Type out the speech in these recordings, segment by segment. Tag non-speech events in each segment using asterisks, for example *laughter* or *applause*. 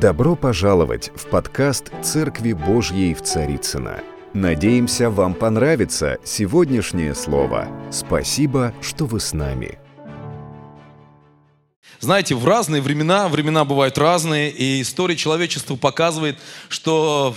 Добро пожаловать в подкаст «Церкви Божьей в Царицына. Надеемся, вам понравится сегодняшнее слово. Спасибо, что вы с нами. Знаете, в разные времена, времена бывают разные, и история человечества показывает, что,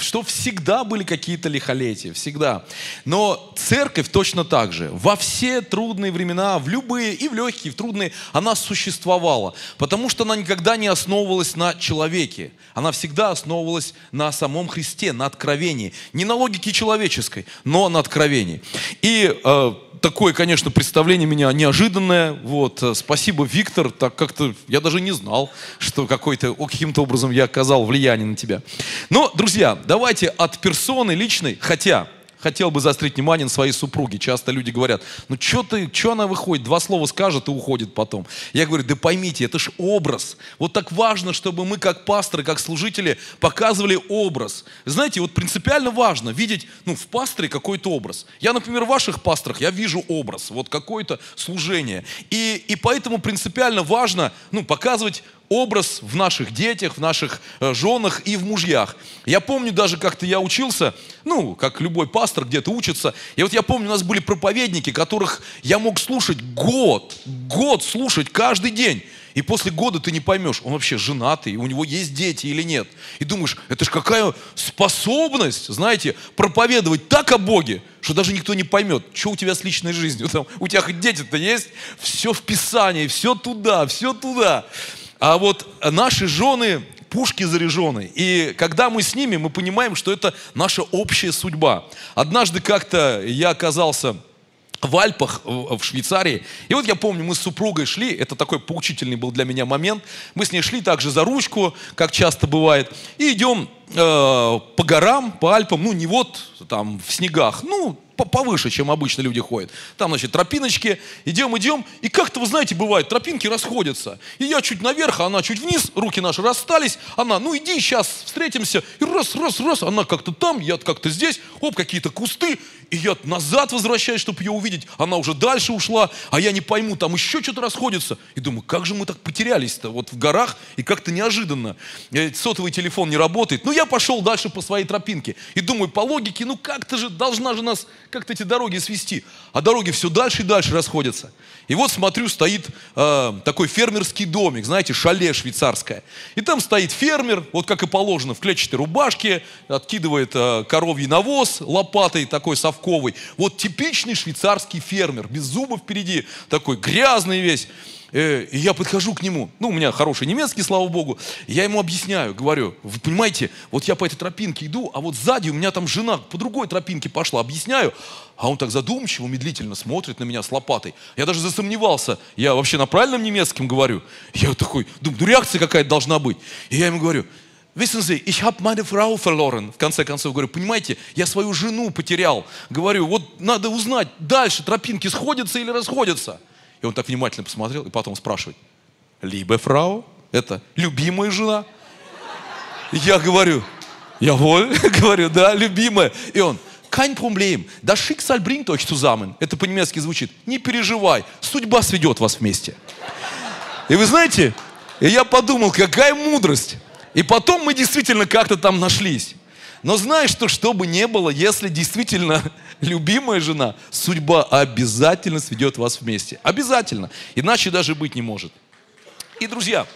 что всегда были какие-то лихолетия, всегда. Но церковь точно так же. Во все трудные времена, в любые, и в легкие, и в трудные, она существовала. Потому что она никогда не основывалась на человеке. Она всегда основывалась на самом Христе, на откровении. Не на логике человеческой, но на откровении. И э, такое, конечно, представление меня неожиданное. Вот, э, спасибо, Виктор, так как-то я даже не знал, что какой-то, каким-то образом я оказал влияние на тебя. Но, друзья, давайте от персоны личной, хотя хотел бы заострить внимание на своей супруге. Часто люди говорят, ну что ты, что она выходит, два слова скажет и уходит потом. Я говорю, да поймите, это же образ. Вот так важно, чтобы мы как пасторы, как служители показывали образ. Знаете, вот принципиально важно видеть ну, в пасторе какой-то образ. Я, например, в ваших пасторах, я вижу образ, вот какое-то служение. И, и поэтому принципиально важно ну, показывать образ в наших детях, в наших э, женах и в мужьях. Я помню даже, как-то я учился, ну, как любой пастор где-то учится, и вот я помню, у нас были проповедники, которых я мог слушать год, год слушать каждый день. И после года ты не поймешь, он вообще женатый, у него есть дети или нет. И думаешь, это же какая способность, знаете, проповедовать так о Боге, что даже никто не поймет, что у тебя с личной жизнью. Там, у тебя хоть дети-то есть, все в Писании, все туда, все туда. А вот наши жены пушки заряжены. И когда мы с ними, мы понимаем, что это наша общая судьба. Однажды как-то я оказался в Альпах, в Швейцарии. И вот я помню, мы с супругой шли, это такой поучительный был для меня момент. Мы с ней шли также за ручку, как часто бывает, и идем э, по горам, по Альпам, ну не вот там в снегах, ну повыше, чем обычно люди ходят. Там, значит, тропиночки, идем, идем, и как-то, вы знаете, бывает, тропинки расходятся. И я чуть наверх, а она чуть вниз, руки наши расстались, она, ну иди, сейчас встретимся, и раз, раз, раз, она как-то там, я как-то здесь, оп, какие-то кусты, и я назад возвращаюсь, чтобы ее увидеть, она уже дальше ушла, а я не пойму, там еще что-то расходится. И думаю, как же мы так потерялись-то вот в горах, и как-то неожиданно. Сотовый телефон не работает. Ну, я пошел дальше по своей тропинке. И думаю, по логике, ну как-то же должна же нас как-то эти дороги свести. А дороги все дальше и дальше расходятся. И вот смотрю, стоит э, такой фермерский домик, знаете, шале швейцарское. И там стоит фермер, вот как и положено, в клетчатой рубашке, откидывает э, коровий навоз лопатой такой совковой. Вот типичный швейцарский фермер, без зубов впереди, такой грязный весь. Э, и я подхожу к нему, ну, у меня хороший немецкий, слава богу, я ему объясняю, говорю, вы понимаете, вот я по этой тропинке иду, а вот сзади у меня там жена по другой тропинке пошла, объясняю, а он так задумчиво, медлительно смотрит на меня с лопатой. Я даже засомневался, я вообще на правильном немецком говорю. Я такой, думаю, ну реакция какая-то должна быть. И я ему говорю, Wissen Sie, ich habe meine Frau verloren. В конце концов, говорю, понимаете, я свою жену потерял. Говорю, вот надо узнать, дальше тропинки сходятся или расходятся. И он так внимательно посмотрел и потом спрашивает, либо фрау, это любимая жена? Я говорю, я воль, *laughs* говорю, да, любимая. И он, kein Problem, das Schicksal bringt euch zusammen. Это по-немецки звучит, не переживай, судьба сведет вас вместе. И вы знаете, и я подумал, какая мудрость. И потом мы действительно как-то там нашлись. Но знаешь, что что бы ни было, если действительно любимая жена, судьба обязательно сведет вас вместе. Обязательно. Иначе даже быть не может. И, друзья,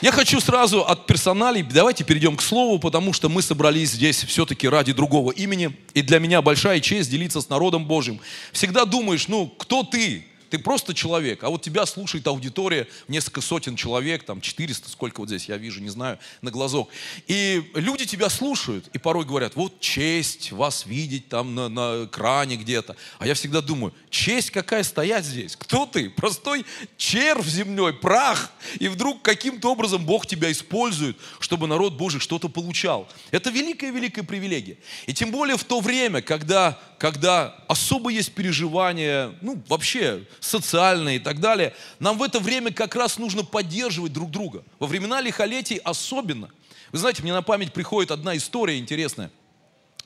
я хочу сразу от персоналей, давайте перейдем к слову, потому что мы собрались здесь все-таки ради другого имени. И для меня большая честь делиться с народом Божьим. Всегда думаешь, ну, кто ты? Ты просто человек, а вот тебя слушает аудитория, несколько сотен человек, там 400, сколько вот здесь я вижу, не знаю, на глазок. И люди тебя слушают и порой говорят, вот честь вас видеть там на, на экране где-то. А я всегда думаю, честь какая стоять здесь? Кто ты? Простой червь земной, прах. И вдруг каким-то образом Бог тебя использует, чтобы народ Божий что-то получал. Это великая-великая привилегия. И тем более в то время, когда, когда особо есть переживания, ну вообще социальные и так далее, нам в это время как раз нужно поддерживать друг друга. Во времена лихолетий особенно. Вы знаете, мне на память приходит одна история интересная.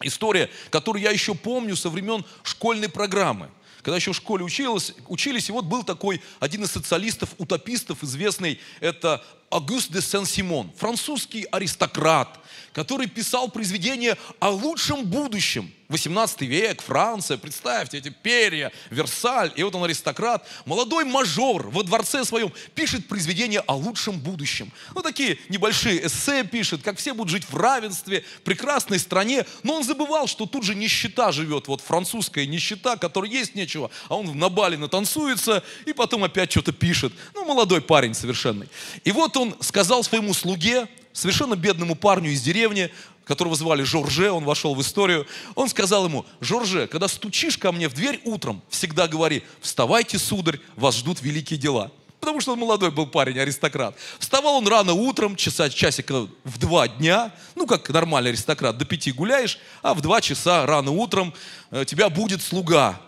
История, которую я еще помню со времен школьной программы когда еще в школе учились, учились, и вот был такой один из социалистов-утопистов, известный, это Агюст де Сен-Симон, французский аристократ, который писал произведения о лучшем будущем. 18 век, Франция, представьте, эти перья, Версаль, и вот он аристократ, молодой мажор во дворце своем пишет произведения о лучшем будущем. Ну, такие небольшие эссе пишет, как все будут жить в равенстве, прекрасной стране, но он забывал, что тут же нищета живет, вот французская нищета, которой есть нечего, а он на бале натанцуется и потом опять что-то пишет. Ну, молодой парень совершенный. И вот он сказал своему слуге, совершенно бедному парню из деревни, которого звали Жорже, он вошел в историю, он сказал ему, Жорже, когда стучишь ко мне в дверь утром, всегда говори, вставайте, сударь, вас ждут великие дела. Потому что он молодой был парень, аристократ. Вставал он рано утром, часа, часика в два дня, ну, как нормальный аристократ, до пяти гуляешь, а в два часа рано утром э, тебя будет слуга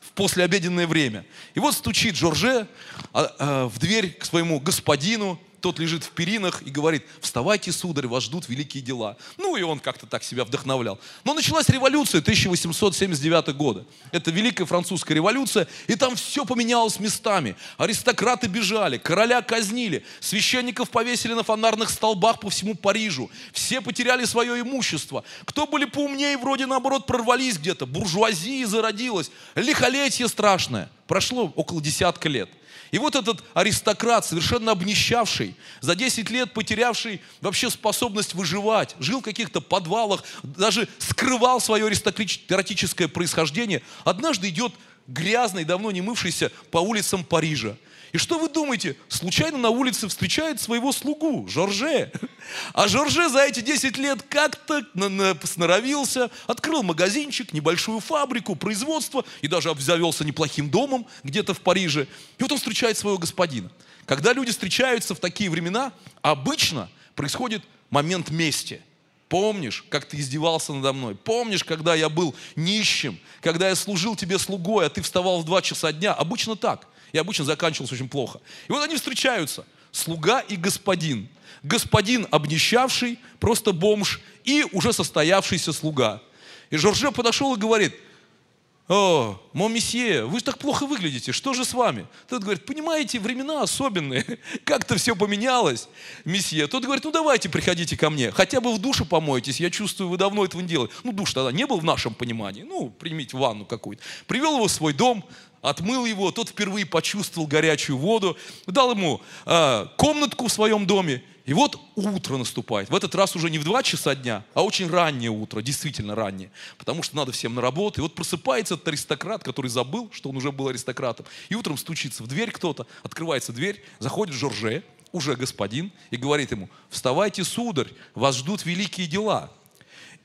в послеобеденное время. И вот стучит Жорже а, а, в дверь к своему господину, тот лежит в перинах и говорит, вставайте, сударь, вас ждут великие дела. Ну и он как-то так себя вдохновлял. Но началась революция 1879 года. Это Великая Французская революция, и там все поменялось местами. Аристократы бежали, короля казнили, священников повесили на фонарных столбах по всему Парижу. Все потеряли свое имущество. Кто были поумнее, вроде наоборот прорвались где-то. Буржуазия зародилась. Лихолетие страшное. Прошло около десятка лет. И вот этот аристократ, совершенно обнищавший, за 10 лет потерявший вообще способность выживать, жил в каких-то подвалах, даже скрывал свое аристократическое происхождение, однажды идет грязный, давно не мывшийся по улицам Парижа. И что вы думаете? Случайно на улице встречает своего слугу, Жорже. А Жорже за эти 10 лет как-то сноровился, открыл магазинчик, небольшую фабрику, производство и даже обзавелся неплохим домом где-то в Париже. И вот он встречает своего господина. Когда люди встречаются в такие времена, обычно происходит момент мести. Помнишь, как ты издевался надо мной? Помнишь, когда я был нищим, когда я служил тебе слугой, а ты вставал в два часа дня? Обычно так. И обычно заканчивалось очень плохо. И вот они встречаются. Слуга и господин. Господин обнищавший, просто бомж, и уже состоявшийся слуга. И Жорже подошел и говорит, о, мон месье, вы так плохо выглядите, что же с вами? Тот говорит, понимаете, времена особенные, *laughs* как-то все поменялось, месье. Тот говорит, ну давайте приходите ко мне, хотя бы в душе помоетесь, я чувствую, вы давно этого не делали. Ну душ тогда не был в нашем понимании, ну примите ванну какую-то. Привел его в свой дом, отмыл его, тот впервые почувствовал горячую воду, дал ему э, комнатку в своем доме, и вот утро наступает. В этот раз уже не в 2 часа дня, а очень раннее утро, действительно раннее. Потому что надо всем на работу. И вот просыпается этот аристократ, который забыл, что он уже был аристократом. И утром стучится в дверь кто-то, открывается дверь, заходит Жорже, уже господин, и говорит ему, вставайте, сударь, вас ждут великие дела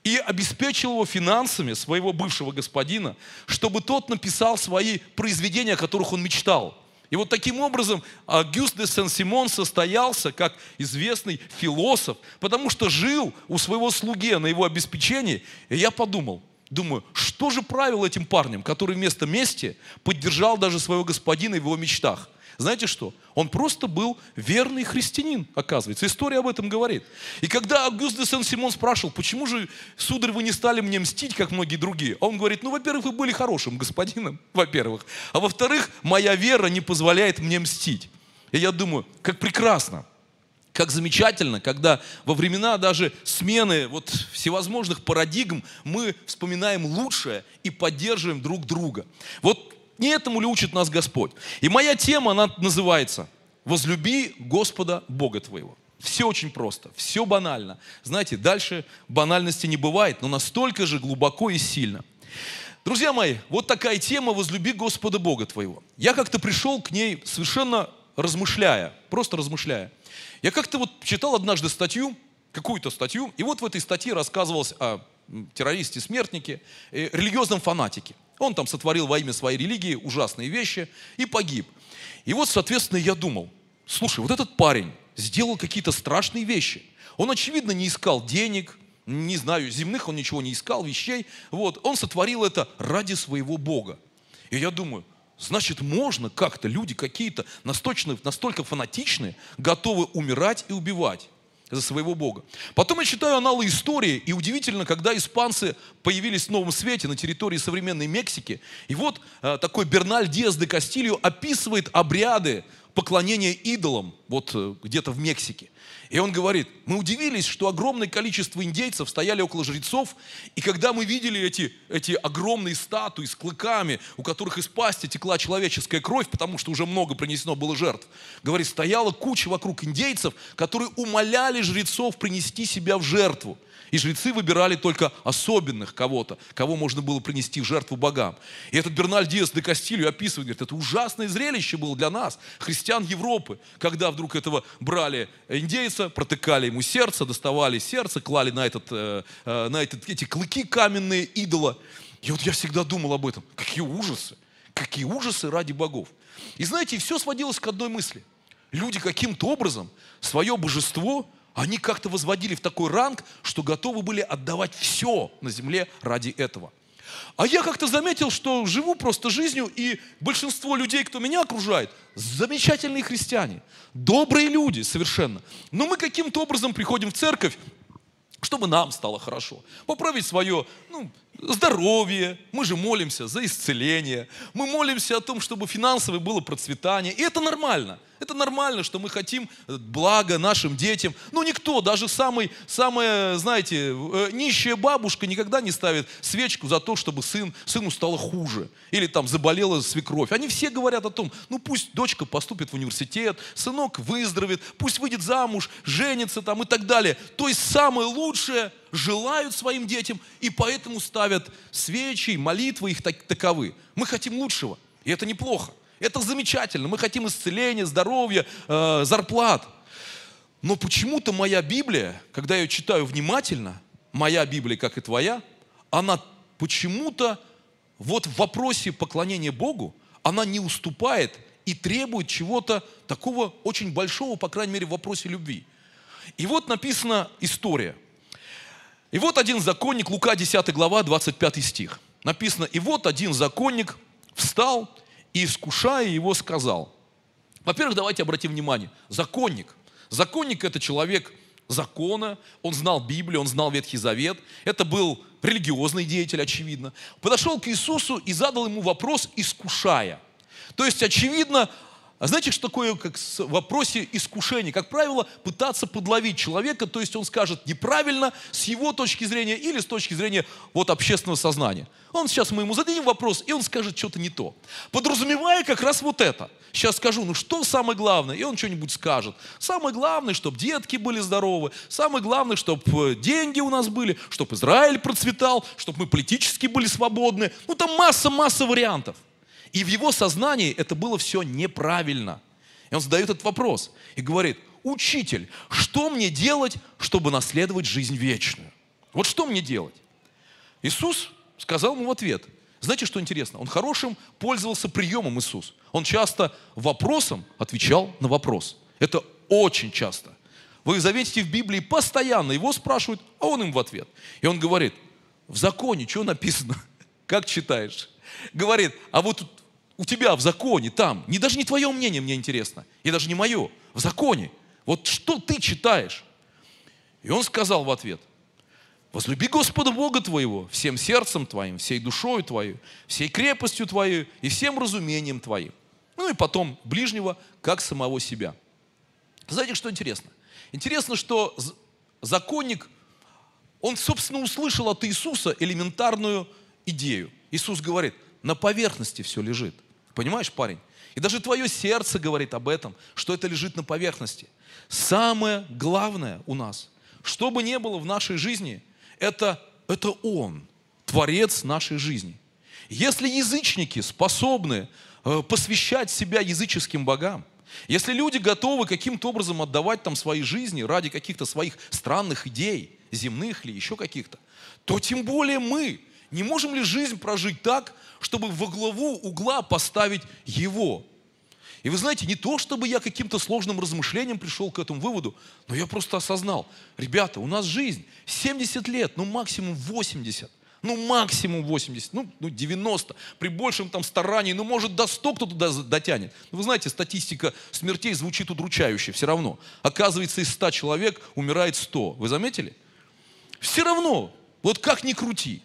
и обеспечил его финансами своего бывшего господина, чтобы тот написал свои произведения, о которых он мечтал. И вот таким образом Агюст де Сен-Симон состоялся как известный философ, потому что жил у своего слуги на его обеспечении. И я подумал, думаю, что же правил этим парнем, который вместо мести поддержал даже своего господина в его мечтах – знаете что? Он просто был верный христианин, оказывается. История об этом говорит. И когда Август де Сен-Симон спрашивал, почему же, сударь, вы не стали мне мстить, как многие другие? А он говорит, ну, во-первых, вы были хорошим господином, *laughs* во-первых. А во-вторых, моя вера не позволяет мне мстить. И я думаю, как прекрасно. Как замечательно, когда во времена даже смены вот всевозможных парадигм мы вспоминаем лучшее и поддерживаем друг друга. Вот не этому ли учит нас Господь? И моя тема, она называется «Возлюби Господа Бога твоего». Все очень просто, все банально. Знаете, дальше банальности не бывает, но настолько же глубоко и сильно. Друзья мои, вот такая тема «Возлюби Господа Бога твоего». Я как-то пришел к ней совершенно размышляя, просто размышляя. Я как-то вот читал однажды статью, какую-то статью, и вот в этой статье рассказывалось о террористе-смертнике, э, религиозном фанатике. Он там сотворил во имя своей религии ужасные вещи и погиб. И вот, соответственно, я думал, слушай, вот этот парень сделал какие-то страшные вещи. Он, очевидно, не искал денег, не знаю, земных он ничего не искал, вещей. Вот, он сотворил это ради своего Бога. И я думаю, значит, можно как-то, люди какие-то настолько, настолько фанатичные, готовы умирать и убивать. за своего Бога. Потом я читаю аналы истории, и удивительно, когда испанцы появились в Новом Свете на территории современной Мексики, и вот э, такой Берналь Диас де Кастильо описывает обряды поклонения идолам вот э, где-то в Мексике. И он говорит, мы удивились, что огромное количество индейцев стояли около жрецов, и когда мы видели эти, эти огромные статуи с клыками, у которых из пасти текла человеческая кровь, потому что уже много принесено было жертв, говорит, стояла куча вокруг индейцев, которые умоляли жрецов принести себя в жертву. И жрецы выбирали только особенных кого-то, кого можно было принести в жертву богам. И этот Берналь Диас де Кастилью описывает, говорит, это ужасное зрелище было для нас, христиан Европы, когда вдруг этого брали индейца, протыкали ему сердце, доставали сердце, клали на, этот, э, э, на этот, эти клыки каменные идола. И вот я всегда думал об этом. Какие ужасы! Какие ужасы ради богов. И знаете, все сводилось к одной мысли. Люди каким-то образом свое божество они как-то возводили в такой ранг, что готовы были отдавать все на земле ради этого. А я как-то заметил, что живу просто жизнью, и большинство людей, кто меня окружает, замечательные христиане, добрые люди совершенно. Но мы каким-то образом приходим в церковь, чтобы нам стало хорошо. Поправить свое ну, здоровье, мы же молимся за исцеление, мы молимся о том, чтобы финансовое было процветание, и это нормально. Это нормально, что мы хотим блага нашим детям. Но никто, даже самый, самая, знаете, э, нищая бабушка никогда не ставит свечку за то, чтобы сын, сыну стало хуже. Или там заболела свекровь. Они все говорят о том, ну пусть дочка поступит в университет, сынок выздоровеет, пусть выйдет замуж, женится там и так далее. То есть самое лучшее желают своим детям и поэтому ставят свечи, молитвы их так, таковы. Мы хотим лучшего, и это неплохо. Это замечательно. Мы хотим исцеления, здоровья, э, зарплат. Но почему-то моя Библия, когда я ее читаю внимательно, моя Библия, как и твоя, она почему-то вот в вопросе поклонения Богу, она не уступает и требует чего-то такого очень большого, по крайней мере, в вопросе любви. И вот написана история. И вот один законник, Лука 10 глава, 25 стих. Написано, и вот один законник встал и, искушая его, сказал. Во-первых, давайте обратим внимание. Законник. Законник – это человек закона, он знал Библию, он знал Ветхий Завет. Это был религиозный деятель, очевидно. Подошел к Иисусу и задал ему вопрос, искушая. То есть, очевидно, а знаете, что такое как в вопросе искушения? Как правило, пытаться подловить человека, то есть он скажет неправильно с его точки зрения или с точки зрения вот общественного сознания. Он сейчас мы ему зададим вопрос, и он скажет что-то не то. Подразумевая как раз вот это. Сейчас скажу, ну что самое главное? И он что-нибудь скажет. Самое главное, чтобы детки были здоровы. Самое главное, чтобы деньги у нас были, чтобы Израиль процветал, чтобы мы политически были свободны. Ну там масса-масса вариантов. И в его сознании это было все неправильно. И он задает этот вопрос и говорит, учитель, что мне делать, чтобы наследовать жизнь вечную? Вот что мне делать? Иисус сказал ему в ответ, знаете, что интересно? Он хорошим пользовался приемом Иисус. Он часто вопросом отвечал на вопрос. Это очень часто. Вы заметите, в Библии постоянно его спрашивают, а он им в ответ. И он говорит, в законе что написано? *laughs* Как читаешь? Говорит, а вот у тебя в законе там, не даже не твое мнение мне интересно, и даже не мое, в законе, вот что ты читаешь? И он сказал в ответ, возлюби Господа Бога твоего всем сердцем твоим, всей душою твою, всей крепостью твою и всем разумением твоим. Ну и потом ближнего, как самого себя. Знаете, что интересно? Интересно, что законник, он, собственно, услышал от Иисуса элементарную идею. Иисус говорит, на поверхности все лежит. Понимаешь, парень? И даже твое сердце говорит об этом, что это лежит на поверхности. Самое главное у нас, что бы ни было в нашей жизни, это, это Он, Творец нашей жизни. Если язычники способны э, посвящать себя языческим богам, если люди готовы каким-то образом отдавать там свои жизни ради каких-то своих странных идей, земных или еще каких-то, то тем более мы, не можем ли жизнь прожить так, чтобы во главу угла поставить Его? И вы знаете, не то, чтобы я каким-то сложным размышлением пришел к этому выводу, но я просто осознал, ребята, у нас жизнь 70 лет, ну максимум 80. Ну, максимум 80, ну, ну 90. При большем там старании, ну, может, до 100 кто туда дотянет. Ну, вы знаете, статистика смертей звучит удручающе все равно. Оказывается, из 100 человек умирает 100. Вы заметили? Все равно, вот как ни крути.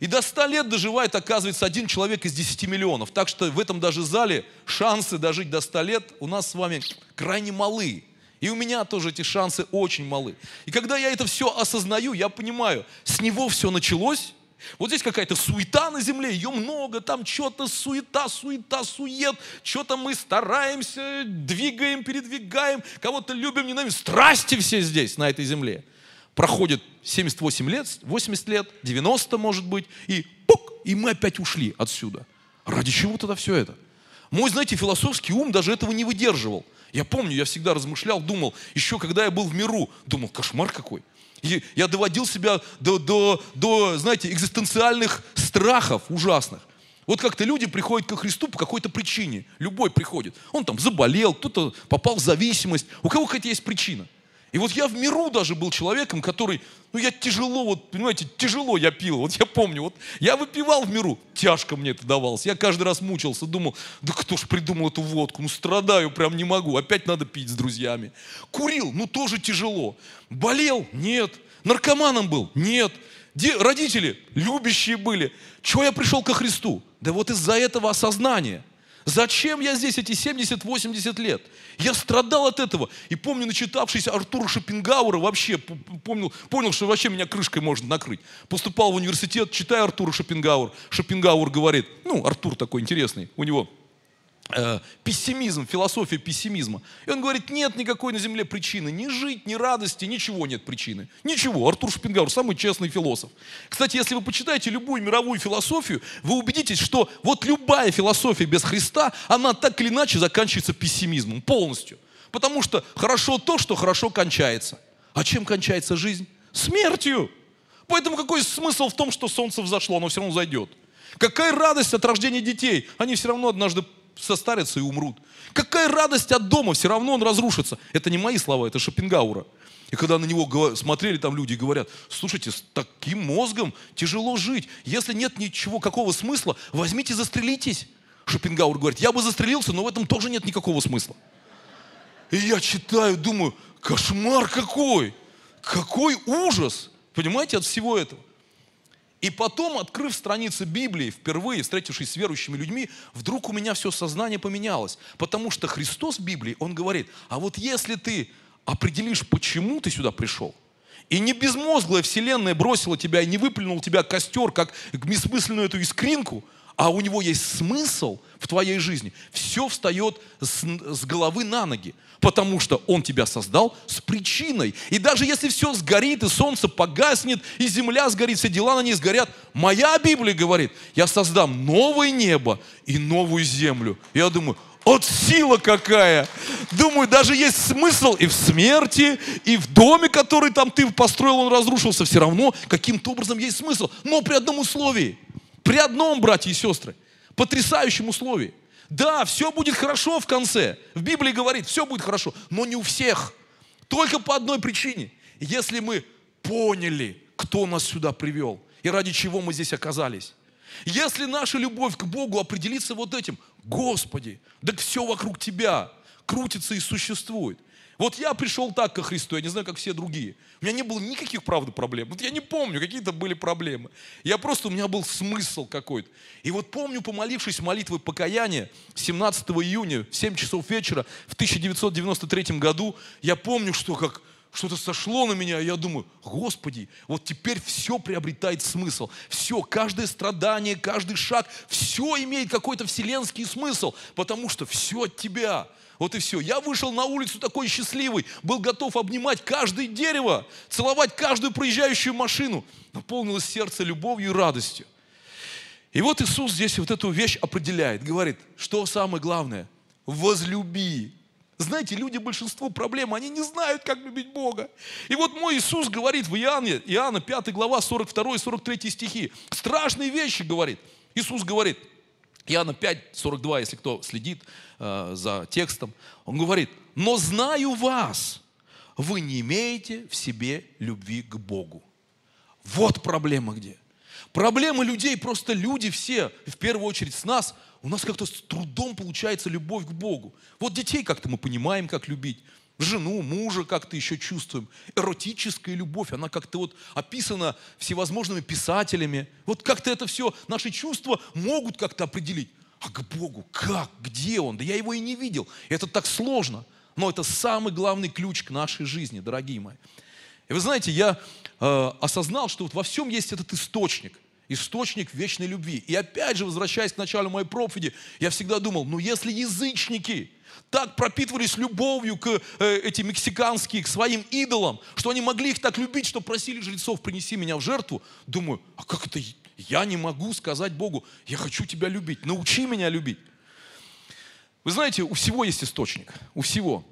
И до 100 лет доживает, оказывается, один человек из 10 миллионов. Так что в этом даже зале шансы дожить до 100 лет у нас с вами крайне малы. И у меня тоже эти шансы очень малы. И когда я это все осознаю, я понимаю, с него все началось. Вот здесь какая-то суета на земле, ее много, там что-то суета, суета, сует, что-то мы стараемся, двигаем, передвигаем, кого-то любим, ненавидим. Страсти все здесь, на этой земле. Проходит 78 лет, 80 лет, 90 может быть, и пук, и мы опять ушли отсюда. Ради чего тогда все это? Мой, знаете, философский ум даже этого не выдерживал. Я помню, я всегда размышлял, думал, еще когда я был в миру, думал, кошмар какой. И я доводил себя до, до, до, знаете, экзистенциальных страхов ужасных. Вот как-то люди приходят ко Христу по какой-то причине. Любой приходит. Он там заболел, кто-то попал в зависимость. У кого хотя есть причина. И вот я в миру даже был человеком, который, ну я тяжело, вот, понимаете, тяжело я пил. Вот я помню, вот я выпивал в миру, тяжко мне это давалось. Я каждый раз мучился, думал, да кто ж придумал эту водку, ну страдаю, прям не могу, опять надо пить с друзьями. Курил, ну тоже тяжело. Болел? Нет. Наркоманом был? Нет. Де, родители любящие были. Чего я пришел ко Христу? Да вот из-за этого осознания – Зачем я здесь эти 70-80 лет? Я страдал от этого. И помню, начитавшись Артура Шопенгауэра, вообще помнил, понял, что вообще меня крышкой можно накрыть. Поступал в университет, читаю Артура Шопенгауэр. Шопенгауэр говорит, ну, Артур такой интересный, у него э, пессимизм, философия пессимизма. И он говорит, нет никакой на земле причины, ни жить, ни радости, ничего нет причины. Ничего. Артур Шопенгауэр самый честный философ. Кстати, если вы почитаете любую мировую философию, вы убедитесь, что вот любая философия без Христа, она так или иначе заканчивается пессимизмом полностью. Потому что хорошо то, что хорошо кончается. А чем кончается жизнь? Смертью. Поэтому какой смысл в том, что солнце взошло, оно все равно зайдет? Какая радость от рождения детей? Они все равно однажды состарятся и умрут. Какая радость от дома, все равно он разрушится. Это не мои слова, это Шопенгаура. И когда на него смотрели там люди и говорят, слушайте, с таким мозгом тяжело жить. Если нет ничего, какого смысла, возьмите, застрелитесь. Шопенгауэр говорит, я бы застрелился, но в этом тоже нет никакого смысла. И я читаю, думаю, кошмар какой! Какой ужас! Понимаете, от всего этого. И потом, открыв страницы Библии, впервые встретившись с верующими людьми, вдруг у меня все сознание поменялось. Потому что Христос в Библии, Он говорит, а вот если ты определишь, почему ты сюда пришел, и не безмозглая вселенная бросила тебя и не выплюнул тебя костер, как бессмысленную эту искринку, а у него есть смысл в твоей жизни, все встает с, с головы на ноги, потому что он тебя создал с причиной. И даже если все сгорит, и солнце погаснет, и земля сгорит, все дела на ней сгорят, моя Библия говорит, я создам новое небо и новую землю. Я думаю, от сила какая! Думаю, даже есть смысл и в смерти, и в доме, который там ты построил, он разрушился. Все равно каким-то образом есть смысл. Но при одном условии – при одном, братья и сестры, потрясающем условии. Да, все будет хорошо в конце. В Библии говорит, все будет хорошо, но не у всех. Только по одной причине. Если мы поняли, кто нас сюда привел и ради чего мы здесь оказались. Если наша любовь к Богу определится вот этим, Господи, да все вокруг Тебя крутится и существует. Вот я пришел так ко Христу, я не знаю, как все другие. У меня не было никаких, правда, проблем. Вот я не помню, какие-то были проблемы. Я просто, у меня был смысл какой-то. И вот помню, помолившись молитвой покаяния 17 июня в 7 часов вечера в 1993 году, я помню, что как что-то сошло на меня, и я думаю, Господи, вот теперь все приобретает смысл. Все, каждое страдание, каждый шаг, все имеет какой-то вселенский смысл, потому что все от Тебя. Вот и все. Я вышел на улицу такой счастливый, был готов обнимать каждое дерево, целовать каждую проезжающую машину. Наполнилось сердце любовью и радостью. И вот Иисус здесь вот эту вещь определяет, говорит, что самое главное? Возлюби. Знаете, люди, большинство проблем, они не знают, как любить Бога. И вот мой Иисус говорит в Иоанне, Иоанна 5 глава, 42 и 43 стихи. Страшные вещи говорит. Иисус говорит, Иоанна 5, 42, если кто следит э, за текстом, он говорит, но знаю вас, вы не имеете в себе любви к Богу. Вот проблема где. Проблемы людей, просто люди все, в первую очередь с нас, у нас как-то с трудом получается любовь к Богу. Вот детей как-то мы понимаем, как любить, жену, мужа как-то еще чувствуем. Эротическая любовь, она как-то вот описана всевозможными писателями. Вот как-то это все, наши чувства могут как-то определить. А к Богу как? Где Он? Да я Его и не видел. Это так сложно. Но это самый главный ключ к нашей жизни, дорогие мои. И вы знаете, я э, осознал, что вот во всем есть этот источник – источник вечной любви. И опять же, возвращаясь к началу моей проповеди, я всегда думал, ну если язычники так пропитывались любовью к э, этим мексиканским, к своим идолам, что они могли их так любить, что просили жрецов, принеси меня в жертву, думаю, а как это я не могу сказать Богу, я хочу тебя любить, научи меня любить. Вы знаете, у всего есть источник, у всего.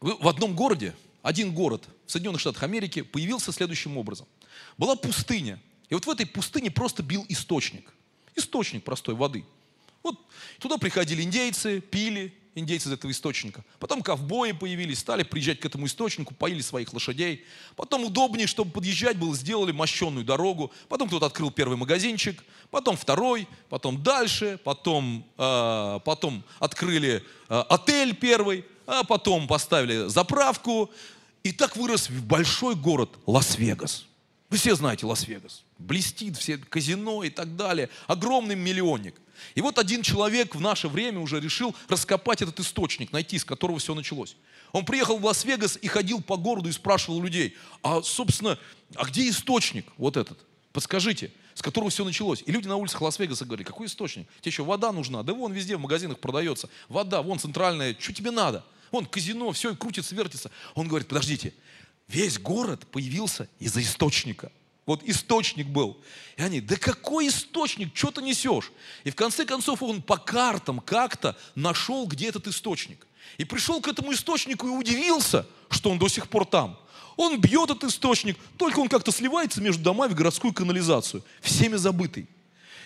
В одном городе, один город в Соединенных Штатах Америки появился следующим образом. Была пустыня, и вот в этой пустыне просто бил источник. Источник простой воды. Вот туда приходили индейцы, пили индейцы из этого источника. Потом ковбои появились, стали приезжать к этому источнику, поили своих лошадей. Потом удобнее, чтобы подъезжать было, сделали мощенную дорогу. Потом кто-то открыл первый магазинчик, потом второй, потом дальше, потом, э, потом открыли э, отель первый, а потом поставили заправку. И так вырос большой город Лас-Вегас. Вы все знаете Лас-Вегас. Блестит, все казино и так далее. Огромный миллионник. И вот один человек в наше время уже решил раскопать этот источник, найти, с которого все началось. Он приехал в Лас-Вегас и ходил по городу и спрашивал людей, а, собственно, а где источник вот этот? Подскажите, с которого все началось. И люди на улицах Лас-Вегаса говорили, какой источник? Тебе что, вода нужна? Да вон везде в магазинах продается. Вода, вон центральная, что тебе надо? Вон казино, все крутится, вертится. Он говорит, подождите, Весь город появился из-за источника. Вот источник был. И они, да какой источник, что ты несешь? И в конце концов он по картам как-то нашел, где этот источник. И пришел к этому источнику и удивился, что он до сих пор там. Он бьет этот источник, только он как-то сливается между домами в городскую канализацию, всеми забытый.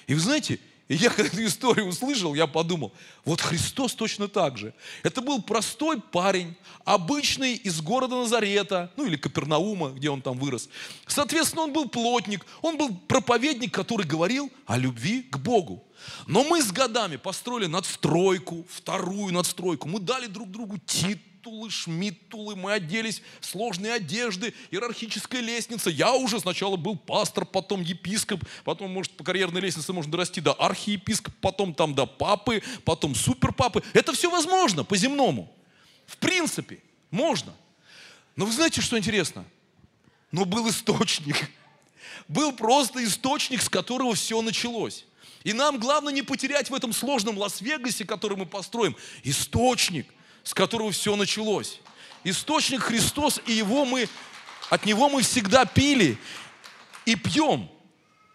И вы знаете, и я когда *laughs* эту историю услышал, я подумал, вот Христос точно так же. Это был простой парень, обычный из города Назарета, ну или Капернаума, где он там вырос. Соответственно, он был плотник, он был проповедник, который говорил о любви к Богу. Но мы с годами построили надстройку, вторую надстройку. Мы дали друг другу титул титулы, шмиттулы, мы оделись в сложные одежды, иерархическая лестница. Я уже сначала был пастор, потом епископ, потом, может, по карьерной лестнице можно дорасти до архиепископа, потом там до папы, потом суперпапы. Это все возможно по-земному. В принципе, можно. Но вы знаете, что интересно? Но был источник. *laughs* Был просто источник, с которого все началось. И нам главное не потерять в этом сложном Лас-Вегасе, который мы построим, источник – с которого все началось. Источник Христос, и его мы, от него мы всегда пили и пьем.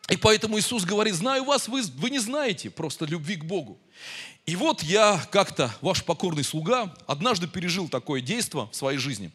И поэтому Иисус говорит, знаю вас, вы, вы не знаете просто любви к Богу. И вот я как-то, ваш покорный слуга, однажды пережил такое действие в своей жизни.